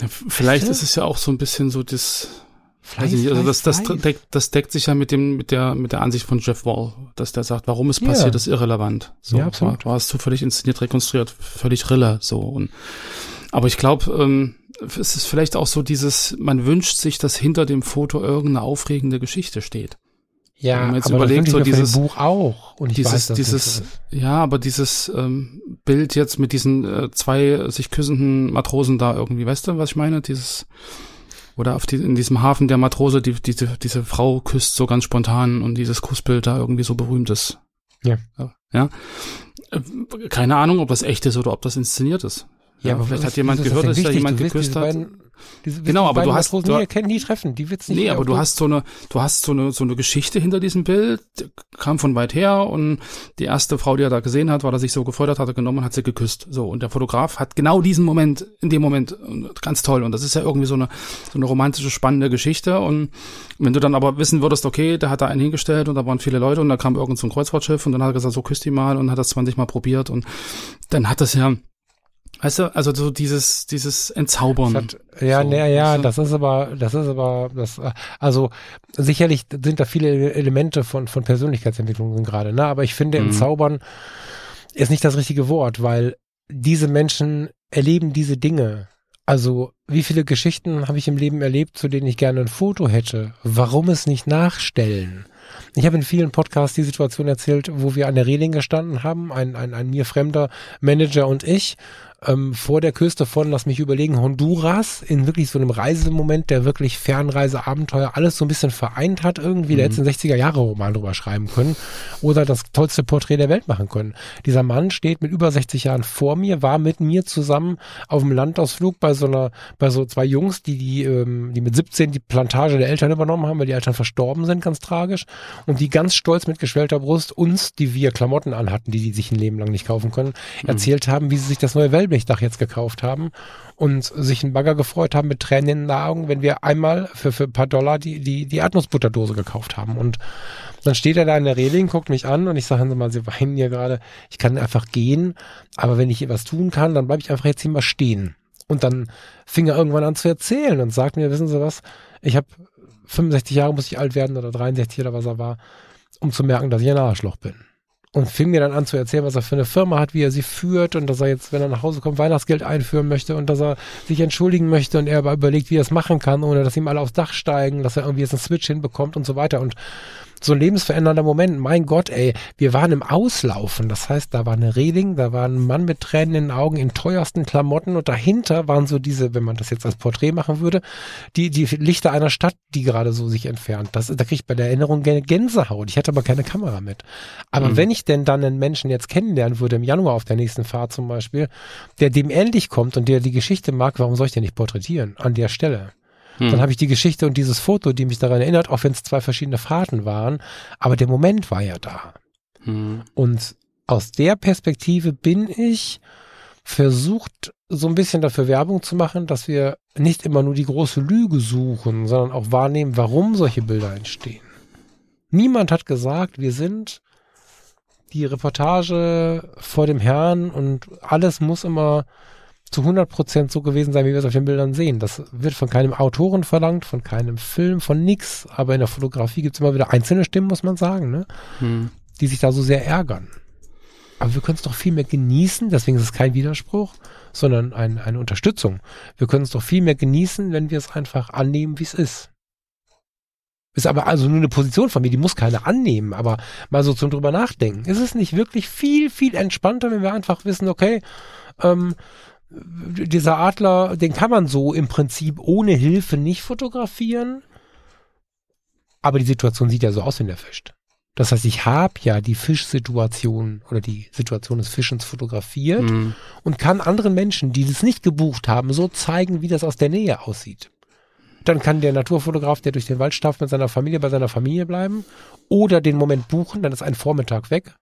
Ja, vielleicht Weißt du? ist es ja auch so ein bisschen so das, Nicht, also das, Fleiß, das, Fleiß. deckt, das deckt sich ja mit dem, mit der, mit der Ansicht von Jeff Wall, dass der sagt, warum es Ja. passiert, ist irrelevant. So, Ja, absolut. Du hast du völlig inszeniert, rekonstruiert, völlig Rille, so. Und, aber ich glaube, ähm, es ist vielleicht auch so dieses, man wünscht sich, dass hinter dem Foto irgendeine aufregende Geschichte steht. Ja, wenn man jetzt aber überlegt, das so dieses- Buch auch. Und ich dieses, weiß, dass dieses, das ja, aber dieses ähm, Bild jetzt mit diesen äh, zwei sich küssenden Matrosen da irgendwie, weißt du, was ich meine? Dieses oder auf die, in diesem Hafen der Matrose, die, diese, diese Frau küsst so ganz spontan und dieses Kussbild da irgendwie so berühmt ist. Ja. Ja. Äh, Keine Ahnung, ob das echt ist oder ob das inszeniert ist. Ja, aber vielleicht hat jemand gehört, das dass da jemand geküsst hat. Beiden, diese, Genau, aber du hast- Matrosen du- nie erkennen, nie treffen. Die wird's nicht Nee, aber du der- hast so eine, du hast so eine, so eine Geschichte hinter diesem Bild, kam von weit her und die erste Frau, die er da gesehen hat, weil er sich so gefreut hat, hat er genommen und hat sie geküsst. So, und der Fotograf hat genau diesen Moment, in dem Moment, ganz toll. Und das ist ja irgendwie so eine, so eine romantische, spannende Geschichte. Und wenn du dann aber wissen würdest, okay, da hat er einen hingestellt und da waren viele Leute und da kam irgend so ein Kreuzfahrtschiff und dann hat er gesagt, so küsst die mal und hat das 20 Mal probiert und dann hat das ja, weißt du, also so dieses, dieses Entzaubern. Hat, ja, So, ja, weißt du? das ist aber, das ist aber, das, also sicherlich sind da viele Elemente von von Persönlichkeitsentwicklung drin gerade, ne? Aber ich finde, Mhm. entzaubern ist nicht das richtige Wort, weil diese Menschen erleben diese Dinge. Also wie viele Geschichten habe ich im Leben erlebt, zu denen ich gerne ein Foto hätte? Warum es nicht nachstellen? Ich habe in vielen Podcasts die Situation erzählt, wo wir an der Reling gestanden haben, ein, ein, ein mir fremder Manager und ich, ähm, vor der Küste von, lass mich überlegen, Honduras, in wirklich so einem Reisemoment, der wirklich Fernreise, Abenteuer, alles so ein bisschen vereint hat irgendwie, der hätte einen 60er-Jahre-Roman drüber schreiben können oder das tollste Porträt der Welt machen können. Dieser Mann steht mit über 60 Jahren vor mir, war mit mir zusammen auf dem Landausflug bei so einer, bei so zwei Jungs, die, die, ähm, die mit 17 die Plantage der Eltern übernommen haben, weil die Eltern verstorben sind, ganz tragisch, und die ganz stolz mit geschwellter Brust uns, die wir Klamotten anhatten, die die sich ein Leben lang nicht kaufen können, erzählt haben, wie sie sich das neue Wellblechdach jetzt gekauft haben und sich einen Bagger gefreut haben mit Tränen in den Augen, wenn wir einmal für, für ein paar Dollar die, die, die Erdnussbutterdose gekauft haben. Und dann steht er da in der Reling, guckt mich an und ich sage, mal, Sie weinen hier gerade, ich kann einfach gehen, aber wenn ich hier was tun kann, dann bleibe ich einfach jetzt hier mal stehen. Und dann fing er irgendwann an zu erzählen und sagt mir, wissen Sie was, ich habe 65 Jahre muss ich alt werden oder 63 oder was er war, um zu merken, dass ich ein Arschloch bin. Und fing mir dann an zu erzählen, was er für eine Firma hat, wie er sie führt und dass er jetzt, wenn er nach Hause kommt, Weihnachtsgeld einführen möchte und dass er sich entschuldigen möchte und er aber überlegt, wie er es machen kann, ohne dass ihm alle aufs Dach steigen, dass er irgendwie jetzt einen Switch hinbekommt und so weiter. Und so ein lebensverändernder Moment. Mein Gott, ey, wir waren im Auslaufen. Das heißt, da war eine Reling, da war ein Mann mit Tränen in den Augen in teuersten Klamotten und dahinter waren so diese, wenn man das jetzt als Porträt machen würde, die, die Lichter einer Stadt, die gerade so sich entfernt. Das, da kriege ich bei der Erinnerung gerne Gänsehaut. Ich hatte aber keine Kamera mit. Aber Mhm. wenn ich denn dann einen Menschen jetzt kennenlernen würde, im Januar auf der nächsten Fahrt zum Beispiel, der dem ähnlich kommt und der die Geschichte mag, warum soll ich den nicht porträtieren? An der Stelle. Hm. Dann habe ich die Geschichte und dieses Foto, die mich daran erinnert, auch wenn es zwei verschiedene Fahrten waren. Aber der Moment war ja da. Hm. Und aus der Perspektive bin ich versucht, so ein bisschen dafür Werbung zu machen, dass wir nicht immer nur die große Lüge suchen, sondern auch wahrnehmen, warum solche Bilder entstehen. Niemand hat gesagt, wir sind die Reportage vor dem Herrn und alles muss immer zu 100 Prozent so gewesen sein, wie wir es auf den Bildern sehen. Das wird von keinem Autoren verlangt, von keinem Film, von nix. Aber in der Fotografie gibt es immer wieder einzelne Stimmen, muss man sagen, ne? Hm. die sich da so sehr ärgern. Aber wir können es doch viel mehr genießen, deswegen ist es kein Widerspruch, sondern ein, eine Unterstützung. Wir können es doch viel mehr genießen, wenn wir es einfach annehmen, wie es ist. Ist aber also nur eine Position von mir, die muss keiner annehmen, aber mal so zum drüber nachdenken. Ist es nicht wirklich viel, viel entspannter, wenn wir einfach wissen, okay, ähm, dieser Adler, den kann man so im Prinzip ohne Hilfe nicht fotografieren, aber die Situation sieht ja so aus, wenn der fischt. Das heißt, ich habe ja die Fischsituation oder die Situation des Fischens fotografiert Hm. und kann anderen Menschen, die das nicht gebucht haben, so zeigen, wie das aus der Nähe aussieht. Dann kann der Naturfotograf, der durch den Wald stafft, mit seiner Familie bei seiner Familie bleiben oder den Moment buchen, dann ist ein Vormittag weg.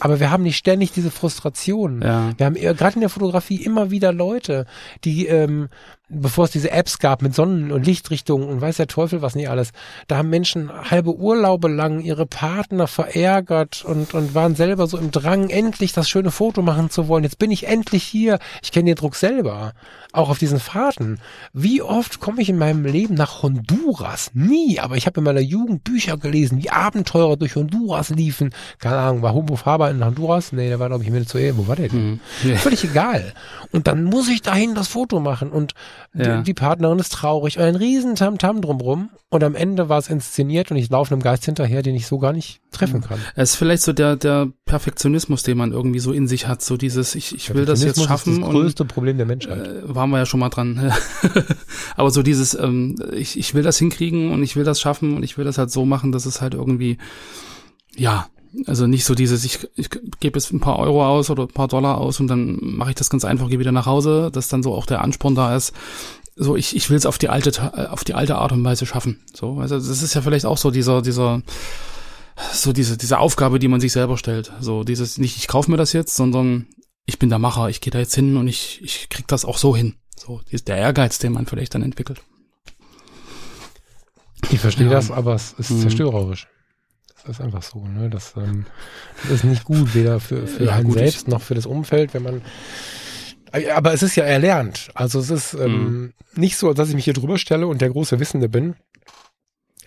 Aber wir haben nicht ständig diese Frustration. Ja. Wir haben gerade in der Fotografie immer wieder Leute, die, ähm, bevor es diese Apps gab mit Sonnen- und Lichtrichtungen und weiß der Teufel was nicht alles, da haben Menschen halbe Urlaube lang ihre Partner verärgert und, und waren selber so im Drang, endlich das schöne Foto machen zu wollen. Jetzt bin ich endlich hier. Ich kenne den Druck selber. Auch auf diesen Fahrten. Wie oft komme ich in meinem Leben nach Honduras? Nie. Aber ich habe in meiner Jugend Bücher gelesen, wie Abenteurer durch Honduras liefen. Keine Ahnung, war Humbo Faber in Honduras? Nee, der war, glaube ich, in Venezuela. Wo war der denn? Mhm. Völlig egal. Und dann muss ich dahin das Foto machen. Und Ja. die, die Partnerin ist traurig. Und ein riesen Tamtam drumrum. Und am Ende war es inszeniert und ich laufe einem Geist hinterher, den ich so gar nicht treffen kann. Es ist vielleicht so der, der Perfektionismus, den man irgendwie so in sich hat, so dieses, ich, ich will das jetzt schaffen ist das und größte Problem der Menschheit. äh, waren wir ja schon mal dran. Aber so dieses, ähm, ich, ich will das hinkriegen und ich will das schaffen und ich will das halt so machen, dass es halt irgendwie, ja, also nicht so dieses, ich, ich gebe jetzt ein paar Euro aus oder ein paar Dollar aus und dann mache ich das ganz einfach, gehe wieder nach Hause, dass dann so auch der Ansporn da ist. So, ich, ich will es auf die alte, Ta- auf die alte Art und Weise schaffen. So, also das ist ja vielleicht auch so dieser, dieser, so diese, diese Aufgabe, die man sich selber stellt. So dieses, nicht ich kaufe mir das jetzt, sondern ich bin der Macher, ich gehe da jetzt hin und ich, ich krieg das auch so hin. So, ist der Ehrgeiz, den man vielleicht dann entwickelt. Ich verstehe Ja. das, aber es ist Mhm. zerstörerisch. Das ist einfach so, ne? Das, ähm, das ist nicht gut, weder für, für Ja, einen gut, selbst noch für das Umfeld, wenn man. Aber es ist ja erlernt. Also es ist ähm, Mhm. nicht so, dass ich mich hier drüber stelle und der große Wissende bin.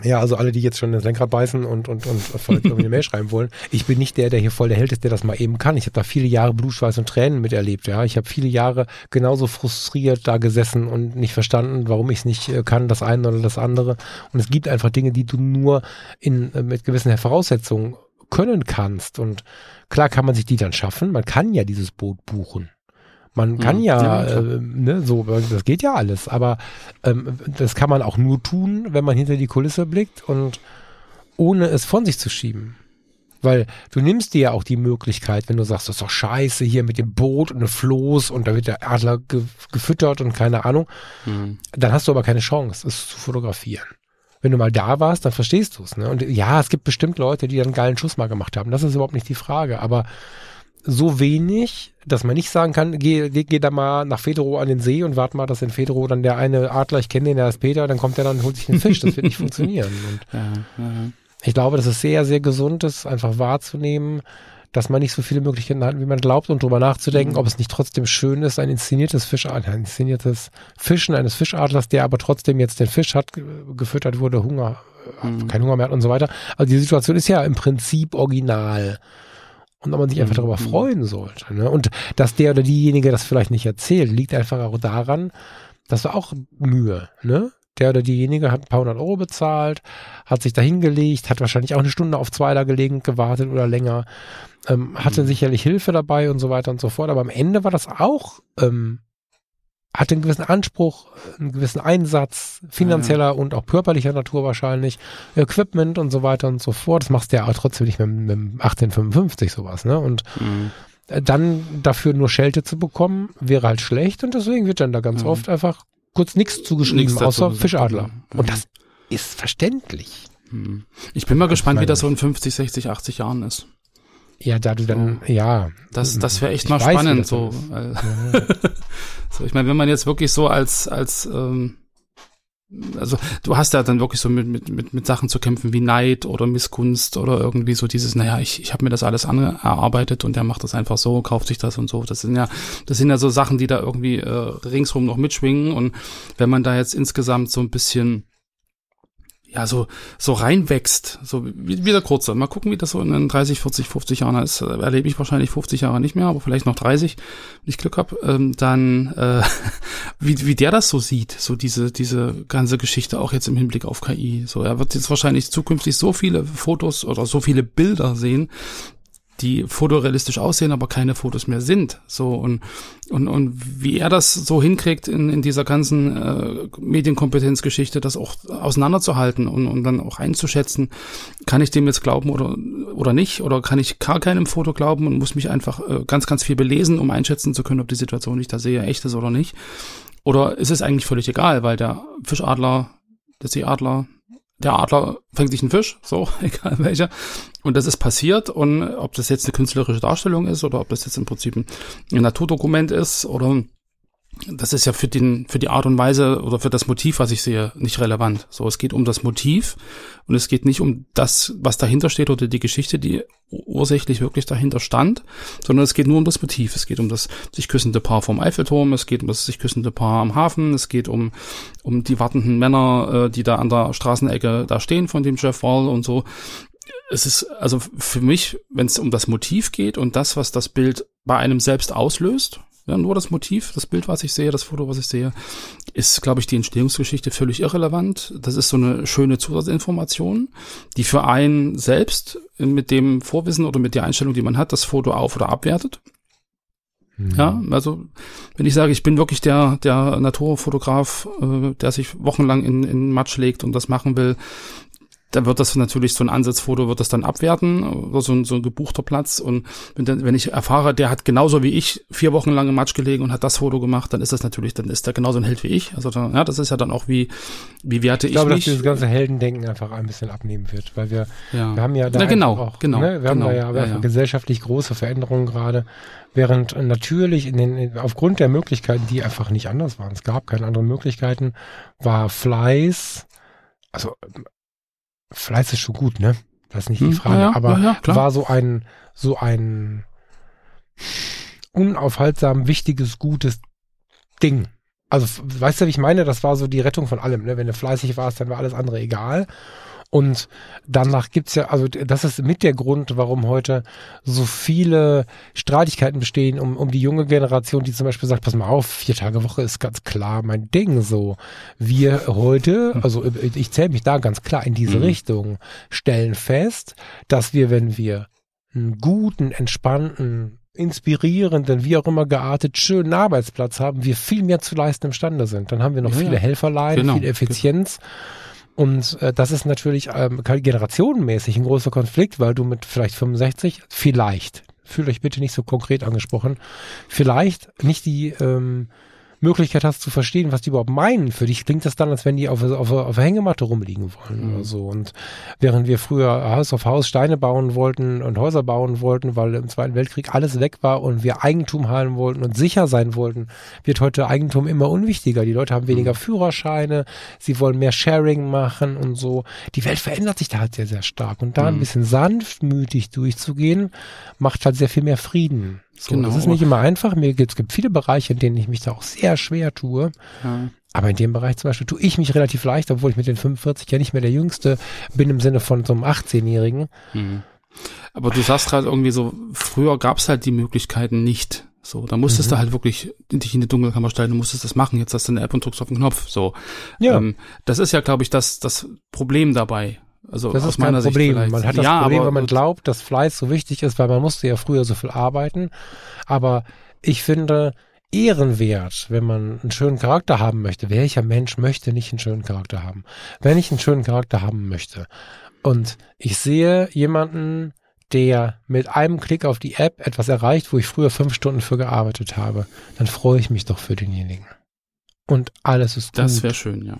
Ja, also alle, die jetzt schon ins Lenkrad beißen und, und, und irgendwie eine Mail schreiben wollen. Ich bin nicht der, der hier voll der Held ist, der das mal eben kann. Ich habe da viele Jahre Blutschweiß und Tränen miterlebt. Ja, ich habe viele Jahre genauso frustriert da gesessen und nicht verstanden, warum ich es nicht äh, kann, das eine oder das andere. Und es gibt einfach Dinge, die du nur in, äh, mit gewissen Voraussetzungen können kannst. Und klar kann man sich die dann schaffen. Man kann ja dieses Boot buchen. Man kann Mhm. ja, Ja, äh, ne, so, das geht ja alles, aber ähm, das kann man auch nur tun, wenn man hinter die Kulisse blickt und ohne es von sich zu schieben. Weil du nimmst dir ja auch die Möglichkeit, wenn du sagst, das ist doch scheiße hier mit dem Boot und einem Floß und da wird der Adler ge gefüttert und keine Ahnung, Mhm. dann hast du aber keine Chance, es zu fotografieren. Wenn du mal da warst, dann verstehst du es. Ne? Und ja, es gibt bestimmt Leute, die dann einen geilen Schuss mal gemacht haben. Das ist überhaupt nicht die Frage. Aber so wenig, dass man nicht sagen kann, geh, geh, geh da mal nach Federo an den See und warte mal, dass in Federo dann der eine Adler, ich kenne den, der ist Peter, dann kommt der dann und holt sich einen Fisch. Das wird nicht funktionieren. Ja, ja. ich glaube, dass es sehr, sehr gesund ist, einfach wahrzunehmen, dass man nicht so viele Möglichkeiten hat, wie man glaubt und drüber nachzudenken, Mhm. ob es nicht trotzdem schön ist, ein inszeniertes Fischadler, ein inszeniertes Fischen eines Fischadlers, der aber trotzdem jetzt den Fisch hat, ge- gefüttert wurde, Hunger, äh, Mhm. kein Hunger mehr hat und so weiter. Also die Situation ist ja im Prinzip original. Und ob man sich einfach Mhm. darüber freuen sollte. Ne? Und dass der oder diejenige das vielleicht nicht erzählt, liegt einfach auch daran, dass war auch Mühe, ne? Der oder diejenige hat ein paar hundert Euro bezahlt, hat sich da hingelegt, hat wahrscheinlich auch eine Stunde auf zwei da gelegen, gewartet oder länger, ähm, hatte Mhm. sicherlich Hilfe dabei und so weiter und so fort. Aber am Ende war das auch, ähm, hatte einen gewissen Anspruch, einen gewissen Einsatz, finanzieller und auch körperlicher Natur wahrscheinlich, Equipment und so weiter und so fort. Das machst du ja auch trotzdem nicht mit, mit dem 1855 sowas, ne? Und Mhm. äh, dann dafür nur Schelte zu bekommen, wäre halt schlecht und deswegen wird dann da ganz Mhm. oft einfach kurz nichts zugeschrieben, dazu außer Fischadler. mhm. Und das ist verständlich. Mhm. Ich bin mal gespannt, wie das so in 50, 60, 80 Jahren ist. Ja, da du dann, ja. Das, das wäre echt Ich mal weiß, spannend. So, Ja. so, ich meine, wenn man jetzt wirklich so als, als ähm, also du hast ja dann wirklich so mit, mit, mit, mit Sachen zu kämpfen wie Neid oder Missgunst oder irgendwie so dieses, naja, ich, ich habe mir das alles an, erarbeitet und der macht das einfach so, kauft sich das und so. Das sind ja, das sind ja so Sachen, die da irgendwie äh, ringsrum noch mitschwingen. Und wenn man da jetzt insgesamt so ein bisschen ja, so, so reinwächst, so wie, wie der Kurze. Mal gucken, wie das so in den 30, 40, 50 Jahren ist. Äh, Erlebe ich wahrscheinlich 50 Jahre nicht mehr, aber vielleicht noch 30, wenn ich Glück habe. Ähm, dann, äh, wie, wie der das so sieht, so diese, diese ganze Geschichte auch jetzt im Hinblick auf KI. So, er wird jetzt wahrscheinlich zukünftig so viele Fotos oder so viele Bilder sehen, die fotorealistisch aussehen, aber keine Fotos mehr sind. So und und und wie er das so hinkriegt in, in dieser ganzen äh, Medienkompetenzgeschichte, das auch auseinanderzuhalten und, und dann auch einzuschätzen, kann ich dem jetzt glauben oder oder nicht oder kann ich gar keinem Foto glauben und muss mich einfach äh, ganz ganz viel belesen, um einschätzen zu können, ob die Situation, die ich da sehe, echt ist oder nicht. Oder ist es eigentlich völlig egal, weil der Fischadler, der Seeadler, der Adler fängt sich einen Fisch, so, egal welcher. Und das ist passiert. Und ob das jetzt eine künstlerische Darstellung ist oder ob das jetzt im Prinzip ein, Naturdokument ist oder das ist ja für den, für die Art und Weise oder für das Motiv, was ich sehe, nicht relevant. So, es geht um das Motiv und es geht nicht um das, was dahinter steht oder die Geschichte, die ursächlich wirklich dahinter stand, sondern es geht nur um das Motiv. Es geht um das sich küssende Paar vom Eiffelturm, es geht um das sich küssende Paar am Hafen, es geht um, um die wartenden Männer, äh, die da an der Straßenecke da stehen von dem Jeff Wall und so. Es ist also für mich, wenn es um das Motiv geht und das, was das Bild bei einem selbst auslöst, ja, nur das Motiv, das Bild, was ich sehe, das Foto, was ich sehe, ist, glaube ich, die Entstehungsgeschichte völlig irrelevant. Das ist so eine schöne Zusatzinformation, die für einen selbst mit dem Vorwissen oder mit der Einstellung, die man hat, das Foto auf- oder abwertet. Mhm. Ja, also wenn ich sage, ich bin wirklich der, der Naturfotograf, äh, der sich wochenlang in, in Matsch legt und das machen will, da wird das natürlich so ein Ansatzfoto wird das dann abwerten oder so ein, so ein gebuchter Platz und wenn, dann, wenn ich erfahre, der hat genauso wie ich vier Wochen lang im Matsch gelegen und hat das Foto gemacht, dann ist das natürlich, dann ist der genauso ein Held wie ich. Also da, ja, das ist ja dann auch wie wie werte ich, ich glaube, mich. dass dieses ganze Heldendenken einfach ein bisschen abnehmen wird, weil wir ja. wir haben ja da ja, genau, auch, genau, ne, wir genau, haben da ja, ja, ja, gesellschaftlich große Veränderungen gerade, während natürlich in den aufgrund der Möglichkeiten, die einfach nicht anders waren, es gab keine anderen Möglichkeiten, war Fleiß also Fleiß ist schon gut, ne? Das ist nicht hm, die Frage. Ja, aber ja, war so ein, so ein unaufhaltsam wichtiges, gutes Ding. Also, weißt du, wie ich meine? Das war so die Rettung von allem, ne? Wenn du fleißig warst, dann war alles andere egal. Und danach gibt's ja, also das ist mit der Grund, warum heute so viele Streitigkeiten bestehen um, um die junge Generation, die zum Beispiel sagt, pass mal auf, vier Tage Woche ist ganz klar mein Ding so. Wir heute, also ich zähle mich da ganz klar in diese mhm. Richtung, stellen fest, dass wir, wenn wir einen guten, entspannten, inspirierenden, wie auch immer geartet, schönen Arbeitsplatz haben, wir viel mehr zu leisten imstande sind. Dann haben wir noch ja, viele Helferlein, genau. viel Effizienz. Genau und äh, das ist natürlich ähm, generationenmäßig ein großer Konflikt, weil du mit vielleicht 65, vielleicht, fühlt euch bitte nicht so konkret angesprochen, vielleicht nicht die ähm, Möglichkeit hast zu verstehen, was die überhaupt meinen. Für dich klingt das dann, als wenn die auf, auf, auf der Hängematte rumliegen wollen mhm. oder so. Und während wir früher Haus auf Haus Steine bauen wollten und Häuser bauen wollten, weil im Zweiten Weltkrieg alles weg war und wir Eigentum haben wollten und sicher sein wollten, wird heute Eigentum immer unwichtiger. Die Leute haben weniger mhm. Führerscheine, sie wollen mehr Sharing machen und so. Die Welt verändert sich da halt sehr, sehr stark. Und da mhm. ein bisschen sanftmütig durchzugehen, macht halt sehr viel mehr Frieden. So, genau. Das ist nicht immer einfach. Mir gibt, es gibt viele Bereiche, in denen ich mich da auch sehr schwer tue. Ja. Aber in dem Bereich zum Beispiel tue ich mich relativ leicht, obwohl ich mit den 45 ja nicht mehr der Jüngste bin im Sinne von so einem 18-Jährigen. Mhm. Aber du sagst gerade irgendwie so, früher gab es halt die Möglichkeiten nicht. So, da musstest mhm. du halt wirklich dich in die Dunkelkammer stellen, du musstest das machen, jetzt hast du eine App und drückst auf den Knopf. So. Ja. Ähm, das ist ja, glaube ich, das, das Problem dabei. Also das ist kein Problem. Man hat das ja, Problem, weil man glaubt, dass Fleiß so wichtig ist, weil man musste ja früher so viel arbeiten. Aber ich finde ehrenwert, wenn man einen schönen Charakter haben möchte. Welcher Mensch möchte nicht einen schönen Charakter haben? Wenn ich einen schönen Charakter haben möchte und ich sehe jemanden, der mit einem Klick auf die App etwas erreicht, wo ich früher fünf Stunden für gearbeitet habe, dann freue ich mich doch für denjenigen und alles ist gut. Das wäre schön, ja.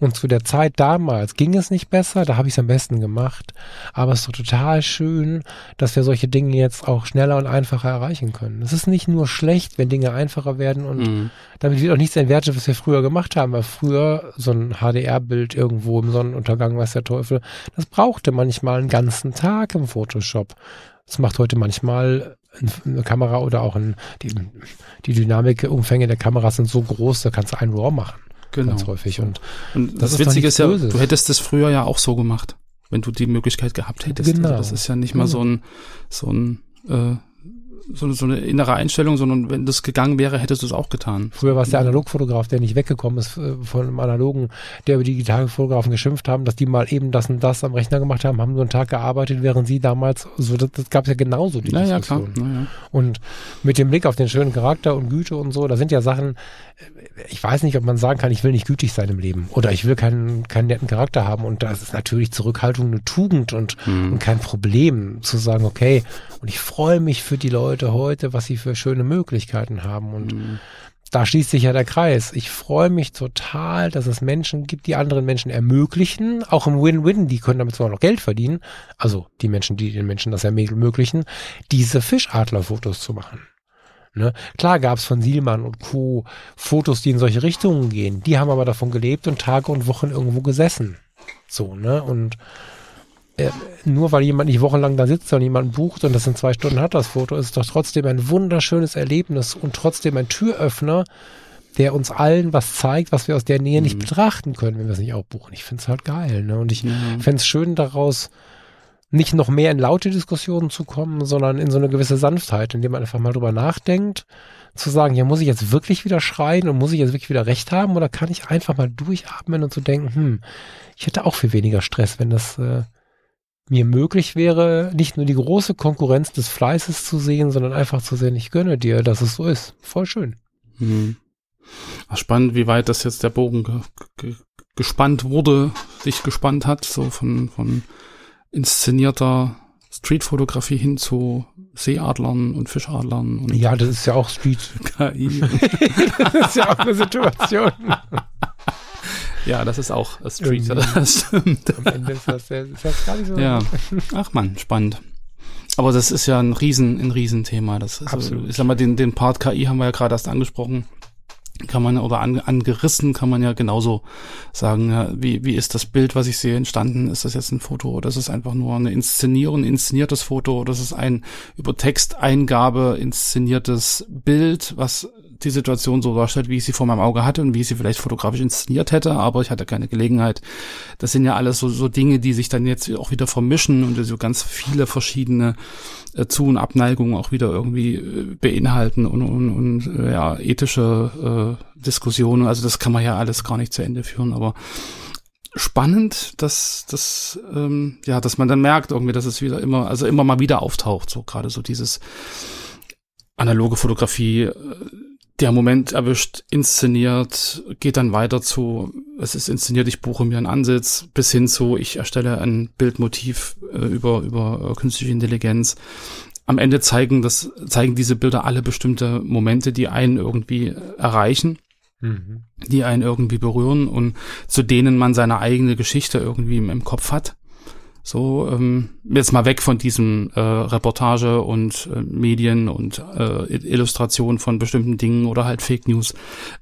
Und zu der Zeit damals ging es nicht besser, da habe ich es am besten gemacht. Aber es ist doch total schön, dass wir solche Dinge jetzt auch schneller und einfacher erreichen können. Es ist nicht nur schlecht, wenn Dinge einfacher werden und mhm. damit wird auch nichts entwertet, was wir früher gemacht haben. Weil früher so ein HDR-Bild irgendwo im Sonnenuntergang, weiß der Teufel, das brauchte manchmal einen ganzen Tag im Photoshop. Das macht heute manchmal eine Kamera oder auch ein, die, die Dynamikumfänge der Kamera sind so groß, da kannst du ein RAW machen. Genau. Ganz häufig. Und, und das, das Witzige ist ja, Böses. du hättest das früher ja auch so gemacht, wenn du die Möglichkeit gehabt hättest. Also genau. Also das ist ja nicht mal so ein, so ein, äh, so, so eine innere Einstellung, sondern wenn das gegangen wäre, hättest du es auch getan. Früher war es der Analogfotograf, der nicht weggekommen ist äh, von einem Analogen, der über die digitalen Fotografen geschimpft haben, dass die mal eben das und das am Rechner gemacht haben, haben nur einen Tag gearbeitet, während sie damals, so das, das gab es ja genauso die Ja, ja, Diskussion. klar. Ja, ja. Und mit dem Blick auf den schönen Charakter und Güte und so, da sind ja Sachen, äh, ich weiß nicht, ob man sagen kann, ich will nicht gütig sein im Leben oder ich will keinen, keinen netten Charakter haben und das ist natürlich Zurückhaltung eine Tugend und, Mhm. und kein Problem zu sagen, okay, und ich freue mich für die Leute heute, was sie für schöne Möglichkeiten haben und Mhm. da schließt sich ja der Kreis. Ich freue mich total, dass es Menschen gibt, die anderen Menschen ermöglichen, auch im Win-Win, die können damit zwar noch Geld verdienen, also die Menschen, die den Menschen das ermöglichen, diese Fischadlerfotos zu machen. Ne? Klar gab es von Sielmann und Co. Fotos, die in solche Richtungen gehen. Die haben aber davon gelebt und Tage und Wochen irgendwo gesessen. So, ne? Und äh, nur weil jemand nicht wochenlang da sitzt und jemand bucht und das in zwei Stunden hat, das Foto, ist doch trotzdem ein wunderschönes Erlebnis und trotzdem ein Türöffner, der uns allen was zeigt, was wir aus der Nähe nicht Mhm. betrachten können, wenn wir es nicht auch buchen. Ich finde es halt geil. Ne? Und ich Ja. fände es schön, daraus nicht noch mehr in laute Diskussionen zu kommen, sondern in so eine gewisse Sanftheit, indem man einfach mal drüber nachdenkt, zu sagen, ja, muss ich jetzt wirklich wieder schreien und muss ich jetzt wirklich wieder recht haben oder kann ich einfach mal durchatmen und zu denken, hm, ich hätte auch viel weniger Stress, wenn das äh, mir möglich wäre, nicht nur die große Konkurrenz des Fleißes zu sehen, sondern einfach zu sehen, ich gönne dir, dass es so ist. Voll schön. Mhm. Ach, spannend, wie weit das jetzt der Bogen ge ge gespannt wurde, sich gespannt hat, so von, von inszenierter Streetfotografie hin zu Seeadlern und Fischadlern und Ja, das ist ja auch Street. KI. das ist ja auch eine Situation. ja, das ist auch a Street. Das stimmt. Am Ende ist das, ja- ist das gar nicht so. Ja. Ach man, spannend. Aber das ist ja ein Riesen, ein Riesenthema. Das ist, Absolut. ich sag mal, den, den Part KI haben wir ja gerade erst angesprochen. Kann man, oder an, angerissen kann man ja genauso sagen, ja, wie, wie ist das Bild, was ich sehe, entstanden? Ist das jetzt ein Foto oder ist es einfach nur eine Inszenierung, ein inszeniertes Foto oder ist es ein über Texteingabe inszeniertes Bild, was die Situation so darstellt, wie ich sie vor meinem Auge hatte und wie ich sie vielleicht fotografisch inszeniert hätte, aber ich hatte keine Gelegenheit. Das sind ja alles so, so Dinge, die sich dann jetzt auch wieder vermischen und so ganz viele verschiedene äh, Zu- und Abneigungen auch wieder irgendwie äh, beinhalten und, und, und äh, ja, ethische äh, Diskussionen. Also das kann man ja alles gar nicht zu Ende führen, aber spannend, dass dass ähm, ja, dass man dann merkt irgendwie, dass es wieder immer, also immer mal wieder auftaucht, so gerade so dieses analoge Fotografie, äh, der Moment erwischt, inszeniert, geht dann weiter zu, es ist inszeniert, ich buche mir einen Ansitz, bis hin zu, ich erstelle ein Bildmotiv äh, über, über äh, künstliche Intelligenz. Am Ende zeigen das, zeigen diese Bilder alle bestimmte Momente, die einen irgendwie erreichen, Mhm. die einen irgendwie berühren und zu denen man seine eigene Geschichte irgendwie im, im Kopf hat. So, ähm, jetzt mal weg von diesem äh, Reportage und äh, Medien und äh, Illustration von bestimmten Dingen oder halt Fake News.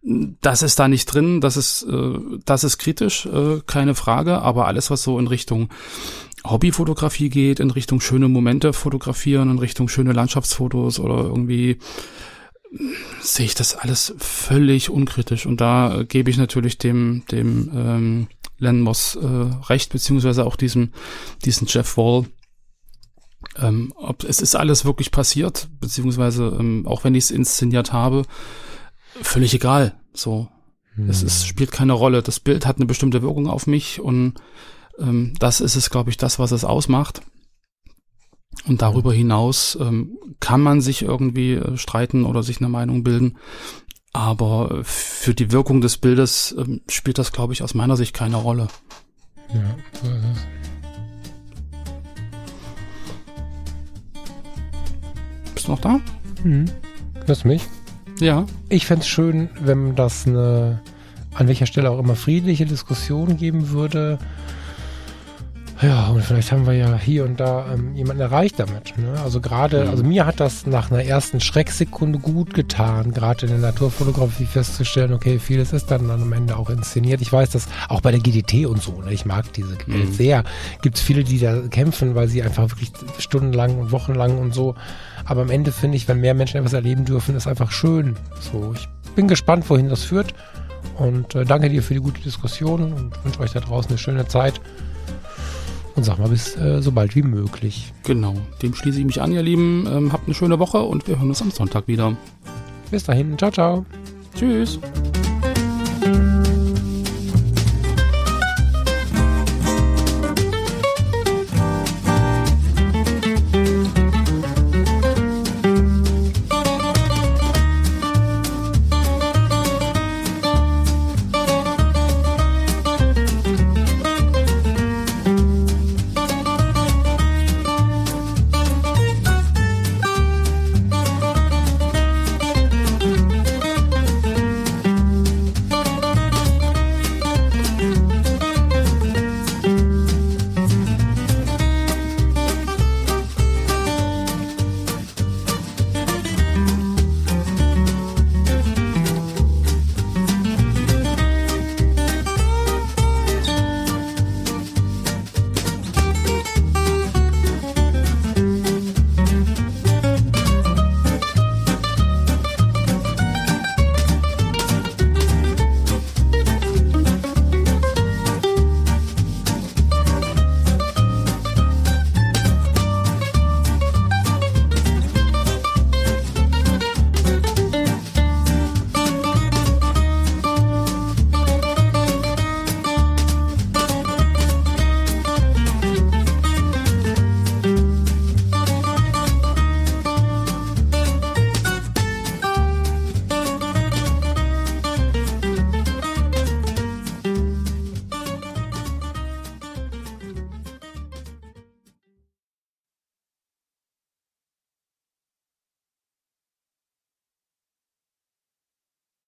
Das ist da nicht drin, das ist, äh, das ist kritisch, äh, keine Frage, aber alles, was so in Richtung Hobbyfotografie geht, in Richtung schöne Momente fotografieren, in Richtung schöne Landschaftsfotos oder irgendwie sehe ich das alles völlig unkritisch. Und da äh, gebe ich natürlich dem dem ähm, Len Moss äh, recht beziehungsweise auch diesem diesen Jeff Wall. Ähm, ob es ist alles wirklich passiert beziehungsweise ähm, auch wenn ich es inszeniert habe völlig egal. So. Es ist, spielt keine Rolle. Das Bild hat eine bestimmte Wirkung auf mich und ähm, das ist es glaube ich das was es ausmacht und darüber hinaus ähm, kann man sich irgendwie äh, streiten oder sich eine Meinung bilden. Aber äh, für die Wirkung des Bildes ähm, spielt das, glaube ich, aus meiner Sicht keine Rolle. Ja, so ist es. Bist du noch da? Mhm. Hörst du mich? Ja. Ich fände es schön, wenn das eine, an welcher Stelle auch immer friedliche Diskussion geben würde. Ja, und vielleicht haben wir ja hier und da ähm, jemanden erreicht damit. Ne? Also gerade, Mhm. also mir hat das nach einer ersten Schrecksekunde gut getan, gerade in der Naturfotografie festzustellen, okay, vieles ist dann, am Ende auch inszeniert. Ich weiß, dass auch bei der GDT und so, ne, ich mag diese Welt Mhm. sehr, gibt es viele, die da kämpfen, weil sie einfach wirklich stundenlang und wochenlang und so. Aber am Ende finde ich, wenn mehr Menschen etwas erleben dürfen, ist einfach schön. So, ich bin gespannt, wohin das führt. Und äh, danke dir für die gute Diskussion und wünsche euch da draußen eine schöne Zeit. Und sag mal bis äh, so bald wie möglich. Genau, dem schließe ich mich an, ihr Lieben. Ähm, habt eine schöne Woche und wir hören uns am Sonntag wieder. Bis dahin, ciao, ciao. Tschüss.